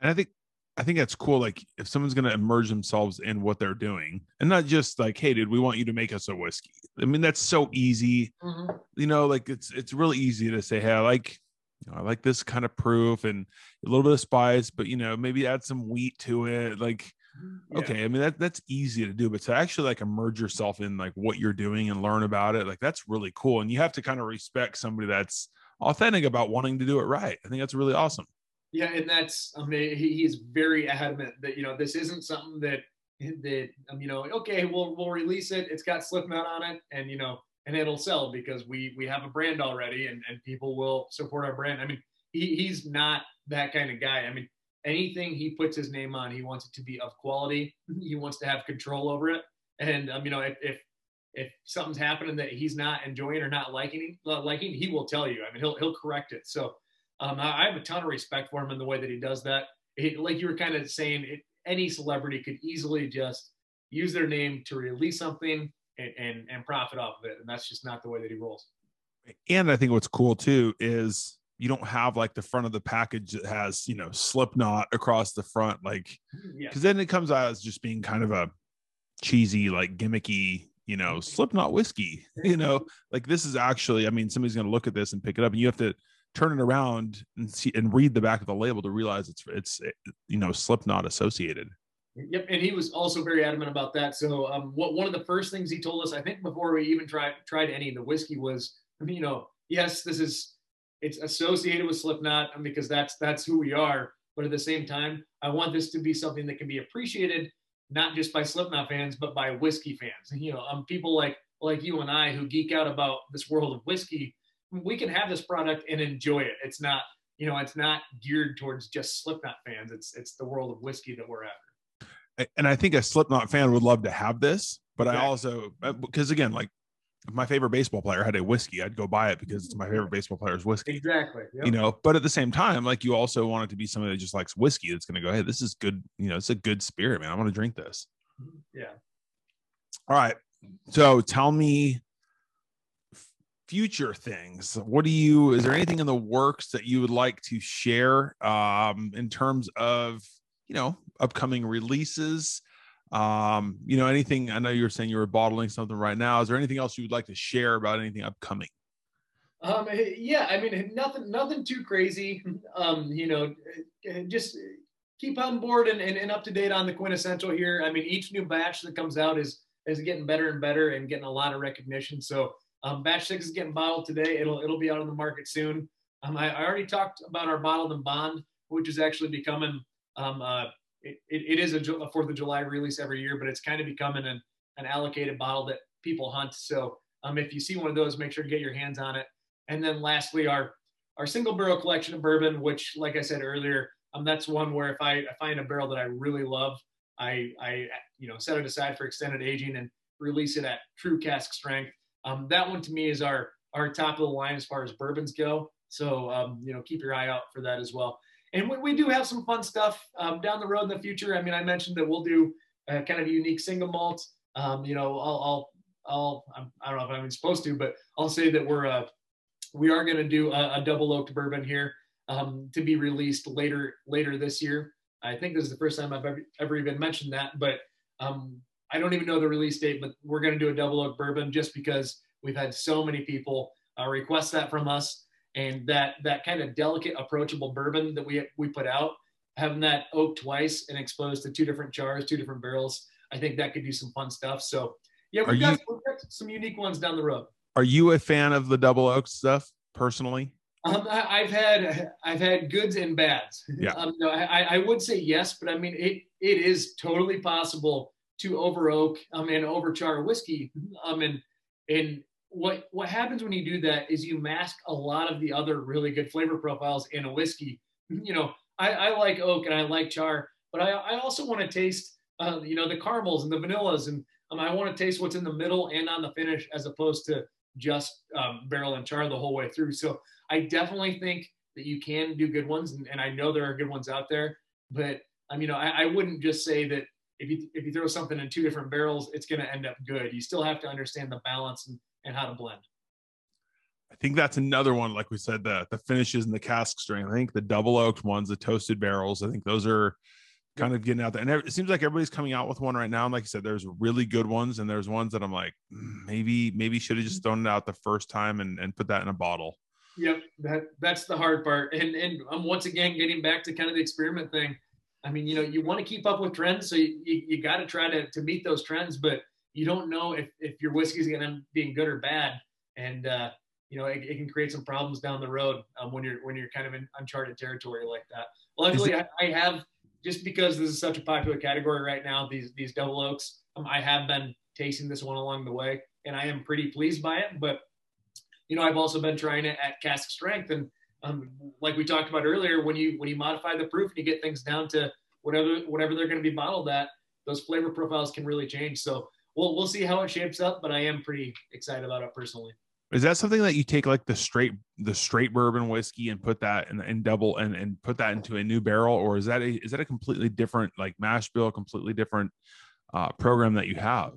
[SPEAKER 1] and i think I think that's cool. Like if someone's going to immerse themselves in what they're doing and not just like, Hey dude, we want you to make us a whiskey. I mean, that's so easy, mm-hmm. you know, like it's, it's really easy to say, Hey, I like, you know, I like this kind of proof and a little bit of spice, but you know, maybe add some wheat to it. Like, yeah. okay, I mean that that's easy to do, but to actually like immerse yourself in like what you're doing and learn about it, like that's really cool. And you have to kind of respect somebody that's authentic about wanting to do it right. I think that's really awesome.
[SPEAKER 2] Yeah, and that's I mean he, he's very adamant that you know this isn't something that that um, you know okay we'll we'll release it. It's got Slipknot on it, and you know and it'll sell because we we have a brand already and, and people will support our brand. I mean, he, he's not that kind of guy. I mean, anything he puts his name on, he wants it to be of quality. He wants to have control over it. And um, you know, if, if if something's happening that he's not enjoying or not liking, liking, he will tell you. I mean, he'll he'll correct it. So um, I, I, have a ton of respect for him in the way that he does that. He, like you were kind of saying, it, any celebrity could easily just use their name to release something and, and, and profit off of it. And that's just not the way that he rolls.
[SPEAKER 1] And I think what's cool too is you don't have like the front of the package that has you know Slipknot across the front, like because yeah. then it comes out as just being kind of a cheesy, like gimmicky, you know, Slipknot whiskey. You know, like this is actually, I mean, somebody's going to look at this and pick it up, and you have to turn it around and see and read the back of the label to realize it's it's you know Slipknot associated.
[SPEAKER 2] Yep, and he was also very adamant about that. So, um, what one of the first things he told us, I think, before we even tried tried any of the whiskey was, you know, yes, this is it's associated with Slipknot because that's that's who we are. But at the same time, I want this to be something that can be appreciated not just by Slipknot fans, but by whiskey fans. And, You know, um, people like like you and I who geek out about this world of whiskey. We can have this product and enjoy it. It's not, you know, it's not geared towards just Slipknot fans. It's it's the world of whiskey that we're after
[SPEAKER 1] and I think a Slipknot fan would love to have this, but I also because uh, again, like if my favorite baseball player had a whiskey, I'd go buy it because it's my favorite baseball player's whiskey.
[SPEAKER 2] Exactly.
[SPEAKER 1] Yep. You know, but at the same time, like you also want it to be somebody that just likes whiskey that's going to go, hey, this is good. You know, it's a good spirit, man. I want to drink this.
[SPEAKER 2] Yeah.
[SPEAKER 1] All right. So tell me future things. What do you, is there anything in the works that you would like to share um, in terms of, you know, upcoming releases? Um, you know, anything I know you were saying you were bottling something right now. Is there anything else you would like to share about anything upcoming?
[SPEAKER 2] Um, yeah, I mean, nothing, nothing too crazy. Um, you know, just keep on board and, and, and up to date on the QuintEssential here. I mean, each new batch that comes out is is getting better and better and getting a lot of recognition. So, um, batch six is getting bottled today. It'll it'll be out on the market soon. Um, I, I already talked about our bottled in bond, which is actually becoming um, uh, it, it is a, a Fourth of July release every year, but it's kind of becoming an, an allocated bottle that people hunt. So um, if you see one of those, make sure to get your hands on it. And then lastly, our our single barrel collection of bourbon, which, like I said earlier, um, that's one where if I, I find a barrel that I really love, I I you know set it aside for extended aging and release it at true cask strength. Um, that one to me is our our top of the line as far as bourbons go. So um, you know keep your eye out for that as well and we, we do have some fun stuff um, down the road in the future. I mean, I mentioned that we'll do uh, kind of a unique single malt. Um, you know, I'll, I'll, I'll, I don't know if I'm supposed to, but I'll say that we're, uh, we are going to do a, a, double oaked bourbon here um, to be released later, later this year. I think this is the first time I've ever, ever even mentioned that, but um, I don't even know the release date, but we're going to do a double oak bourbon just because We've had so many people uh, request that from us, and that that kind of delicate, approachable bourbon that we we put out, having that oak twice and exposed to two different jars, two different barrels, I think that could do some fun stuff. So yeah, we've, got, we've got some unique ones down the road.
[SPEAKER 1] Are you a fan of the double oak stuff personally?
[SPEAKER 2] Um, I, have had I've had goods and bads.
[SPEAKER 1] Yeah.
[SPEAKER 2] Um, no, I, I would say yes, but I mean it it is totally possible to over oak um, and overchar whiskey. Um, and and what what happens when you do that is you mask a lot of the other really good flavor profiles in a whiskey. You know, I, I like oak and I like char, but I, I also want to taste uh, you know the caramels and the vanillas and um, I want to taste what's in the middle and on the finish as opposed to just um, barrel and char the whole way through. So I definitely think that you can do good ones, and, and I know there are good ones out there. But mean, you know, I, I wouldn't just say that if you if you throw something in two different barrels, it's going to end up good. You still have to understand the balance and, and how to blend.
[SPEAKER 1] I think that's another one, like we said, the the finishes and the cask strength. I think the double oaked ones, the toasted barrels, I think those are kind of getting out there. And it seems like everybody's coming out with one right now. And like I said, there's really good ones, and there's ones that I'm like, mm, maybe, maybe should have just thrown it out the first time and, and put that in a bottle.
[SPEAKER 2] Yep, that that's the hard part. And and I'm once again getting back to kind of the experiment thing. I mean, you know, you want to keep up with trends, so you, you, you got to try to to meet those trends, but you don't know if if your whiskey's going to be good or bad, and uh, you know, it, it, can create some problems down the road um, when you're when you're kind of in uncharted territory like that. Luckily, I, I have just because this is such a popular category right now, these these double oaks, um, I have been tasting this one along the way, and I am pretty pleased by it. But you know, I've also been trying it at cask strength, and um, like we talked about earlier, when you when you modify the proof and you get things down to whatever whatever they're going to be bottled at, those flavor profiles can really change. So we'll we'll see how it shapes up, but I am pretty excited about it personally.
[SPEAKER 1] Is that something that you take like the straight the straight bourbon whiskey and put that in, in double and, and put that into a new barrel, or is that a is that a completely different like mash bill, completely different uh, program that you have?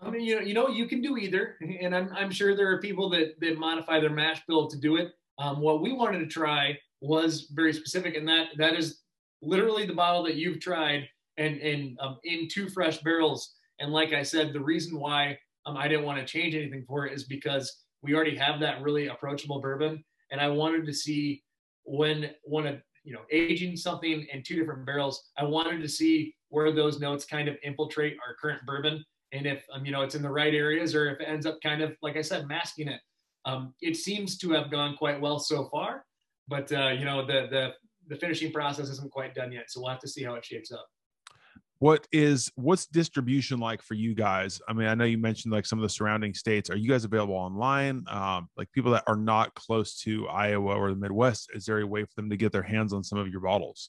[SPEAKER 2] I mean, you know, you know, you can do either, and I'm I'm sure there are people that that modify their mash bill to do it. Um, what we wanted to try was very specific, and that that is literally the bottle that you've tried, and and um, in two fresh barrels. And like I said, the reason why um, I didn't want to change anything for it is because we already have that really approachable bourbon, and I wanted to see when when a you know aging something in two different barrels, I wanted to see where those notes kind of infiltrate our current bourbon, and if um, you know it's in the right areas, or if it ends up kind of like I said, masking it. Um, it seems to have gone quite well so far, but uh, you know the the the finishing process isn't quite done yet, so we'll have to see how it shapes up.
[SPEAKER 1] What is what's distribution like for you guys? I mean i know you mentioned like some of the surrounding states. Are you guys available online? Um, like people that are not close to iowa or the midwest is there a way for them to get their hands on some of your bottles?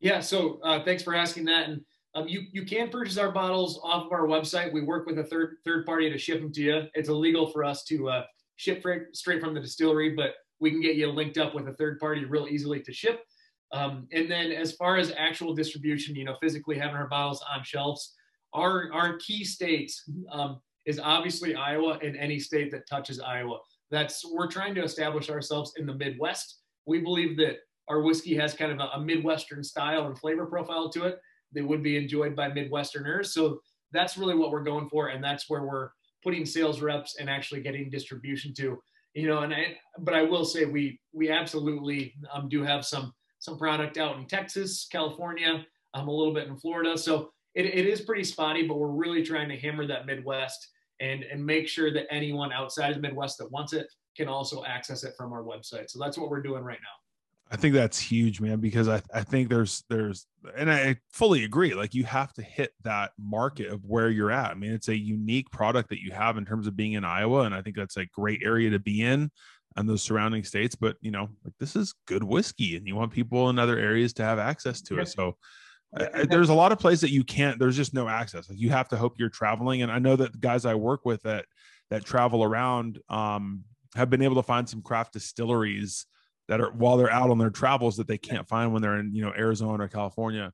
[SPEAKER 2] Yeah so uh, thanks for asking that and um, you you can purchase our bottles off of our website. We work with a third third party to ship them to you. It's illegal for us to uh, ship straight from the distillery but we can get you linked up with a third party real easily to ship um, and then as far as actual distribution, you know, physically having our bottles on shelves, our, our key states um, is obviously Iowa and any state that touches Iowa. That's we're trying to establish ourselves in the Midwest. We believe that our whiskey has kind of a, a Midwestern style and flavor profile to it that would be enjoyed by Midwesterners. So that's really what we're going for, and that's where we're putting sales reps and actually getting distribution to. You know, and I, but I will say we we absolutely um, do have some some product out in Texas, California, um, a little bit in Florida. So it, it is pretty spotty, but we're really trying to hammer that Midwest and, and make sure that anyone outside of the Midwest that wants it can also access it from our website. So that's what we're doing right now.
[SPEAKER 1] I think that's huge, man, because I, I think there's there's and I fully agree. Like you have to hit that market of where you're at. I mean, it's a unique product that you have in terms of being in Iowa, and I think that's a great area to be in and those surrounding states. But you know, like this is good whiskey, and you want people in other areas to have access to it. So I, there's a lot of places that you can't. There's just no access. Like you have to hope you're traveling. And I know that the guys I work with that that travel around um, have been able to find some craft distilleries that are while they're out on their travels that they can't find when they're in you know Arizona or California.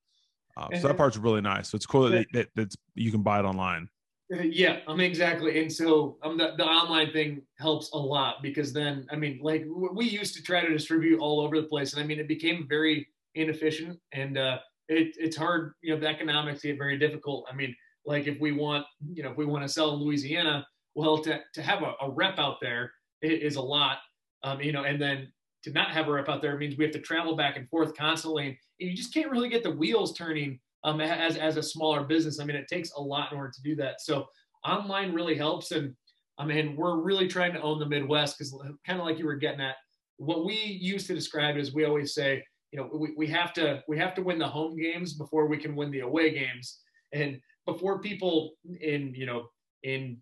[SPEAKER 1] Uh, so that part's really nice. So it's cool that, that, that you can buy it online.
[SPEAKER 2] Yeah, I mean exactly, and so um, the, the online thing helps a lot because then I mean, like we used to try to distribute all over the place, and I mean it became very inefficient, and uh, it, it's hard. You know, the economics get very difficult. I mean, like if we want, you know, if we want to sell in Louisiana, Well, to, to have a, a rep out there is a lot, um, you know, and then to not have a rep out there means we have to travel back and forth constantly. And you just can't really get the wheels turning um, as, as a smaller business. I mean, it takes a lot in order to do that. So online really helps. And I mean, we're really trying to own the Midwest because kind of like you were getting at, what we use to describe is we always say, you know, we, we have to we have to win the home games before we can win the away games. And before people in, you know, in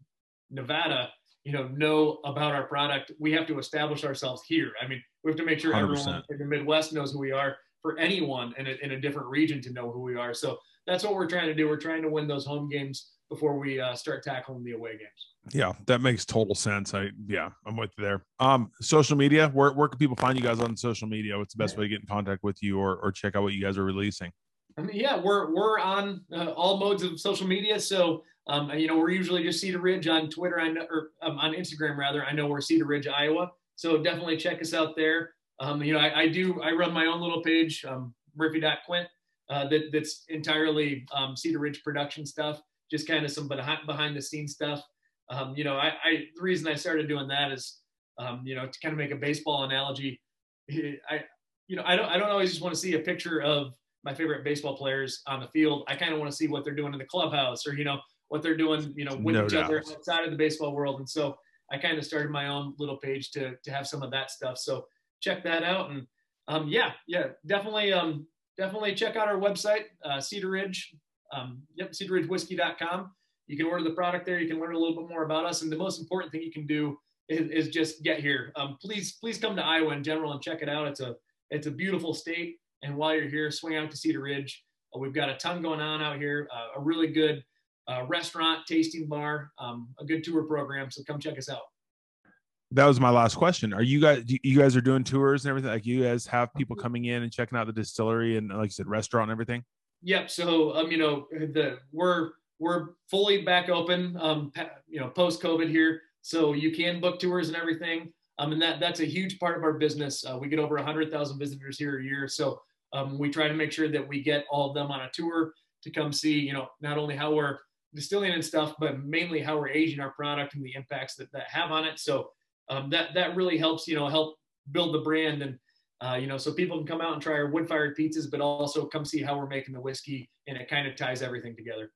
[SPEAKER 2] Nevada, you know, know about our product, we have to establish ourselves here. I mean, we have to make sure 100%. everyone in the Midwest knows who we are for anyone in a, in a different region to know who we are. So that's what we're trying to do. We're trying to win those home games before we uh, start tackling the away games.
[SPEAKER 1] Yeah, that makes total sense. I yeah, I'm with you there. Um, social media. Where where can people find you guys on social media? What's the best way to get in contact with you or or check out what you guys are releasing?
[SPEAKER 2] I mean, yeah, we're we're on uh, all modes of social media. So um, you know, we're usually just Cedar Ridge on Twitter I know, or um, on Instagram rather. I know we're Cedar Ridge, Iowa. So definitely check us out there. Um, you know, I, I, do I run my own little page, um, Murphy.Quint, uh, that that's entirely um, Cedar Ridge production stuff, just kind of some behind behind the scenes stuff. Um, you know, I, I, the reason I started doing that is, um, you know, to kind of make a baseball analogy. I you know I don't I don't always just want to see a picture of my favorite baseball players on the field. I kind of want to see what they're doing in the clubhouse or you know what they're doing, you know, with no each doubt. other outside of the baseball world. And so I kind of started my own little page to to have some of that stuff. So check that out. And um, yeah, yeah, definitely, um, definitely check out our website, uh, Cedar Ridge. Um, yep, cedarridgewhiskey.com. You can order the product there. You can learn a little bit more about us. And the most important thing you can do is, is just get here. Um, please, please come to Iowa in general and check it out. It's a it's a beautiful state. And while you're here, swing out to Cedar Ridge. Uh, we've got a ton going on out here. Uh, a really good uh, restaurant, tasting bar, um, a good tour program. So come check us out.
[SPEAKER 1] That was my last question. Are you guys you guys are doing tours and everything? Like you guys have people mm-hmm. coming in and checking out the distillery and like you said, restaurant and everything?
[SPEAKER 2] Yep. So um, you know, the we're we're fully back open um, you know, post COVID here. So you can book tours and everything. Um, and that that's a huge part of our business. Uh, we get over 100,000 visitors here a year. So um, we try to make sure that we get all of them on a tour to come see, you know, not only how we're distilling and stuff, but mainly how we're aging our product and the impacts that that have on it. So um, that that really helps, you know, help build the brand and uh, you know, so people can come out and try our wood fired pizzas, but also come see how we're making the whiskey, and it kind of ties everything together.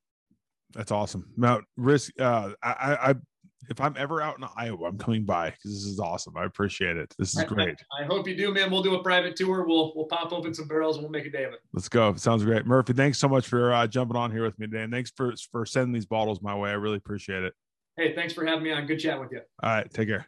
[SPEAKER 1] That's awesome. Now, risk. Uh, I, I if I'm ever out in Iowa, I'm coming by because this is awesome. I appreciate it. This is great.
[SPEAKER 2] I, I, hope you do, man. We'll do a private tour. We'll we'll pop open some barrels and we'll make a day of it.
[SPEAKER 1] Let's go. Sounds great, Murphy. Thanks so much for uh, jumping on here with me today, and thanks for for sending these bottles my way. I really appreciate it.
[SPEAKER 2] Hey, thanks for having me on. Good chat with you.
[SPEAKER 1] All right, take care.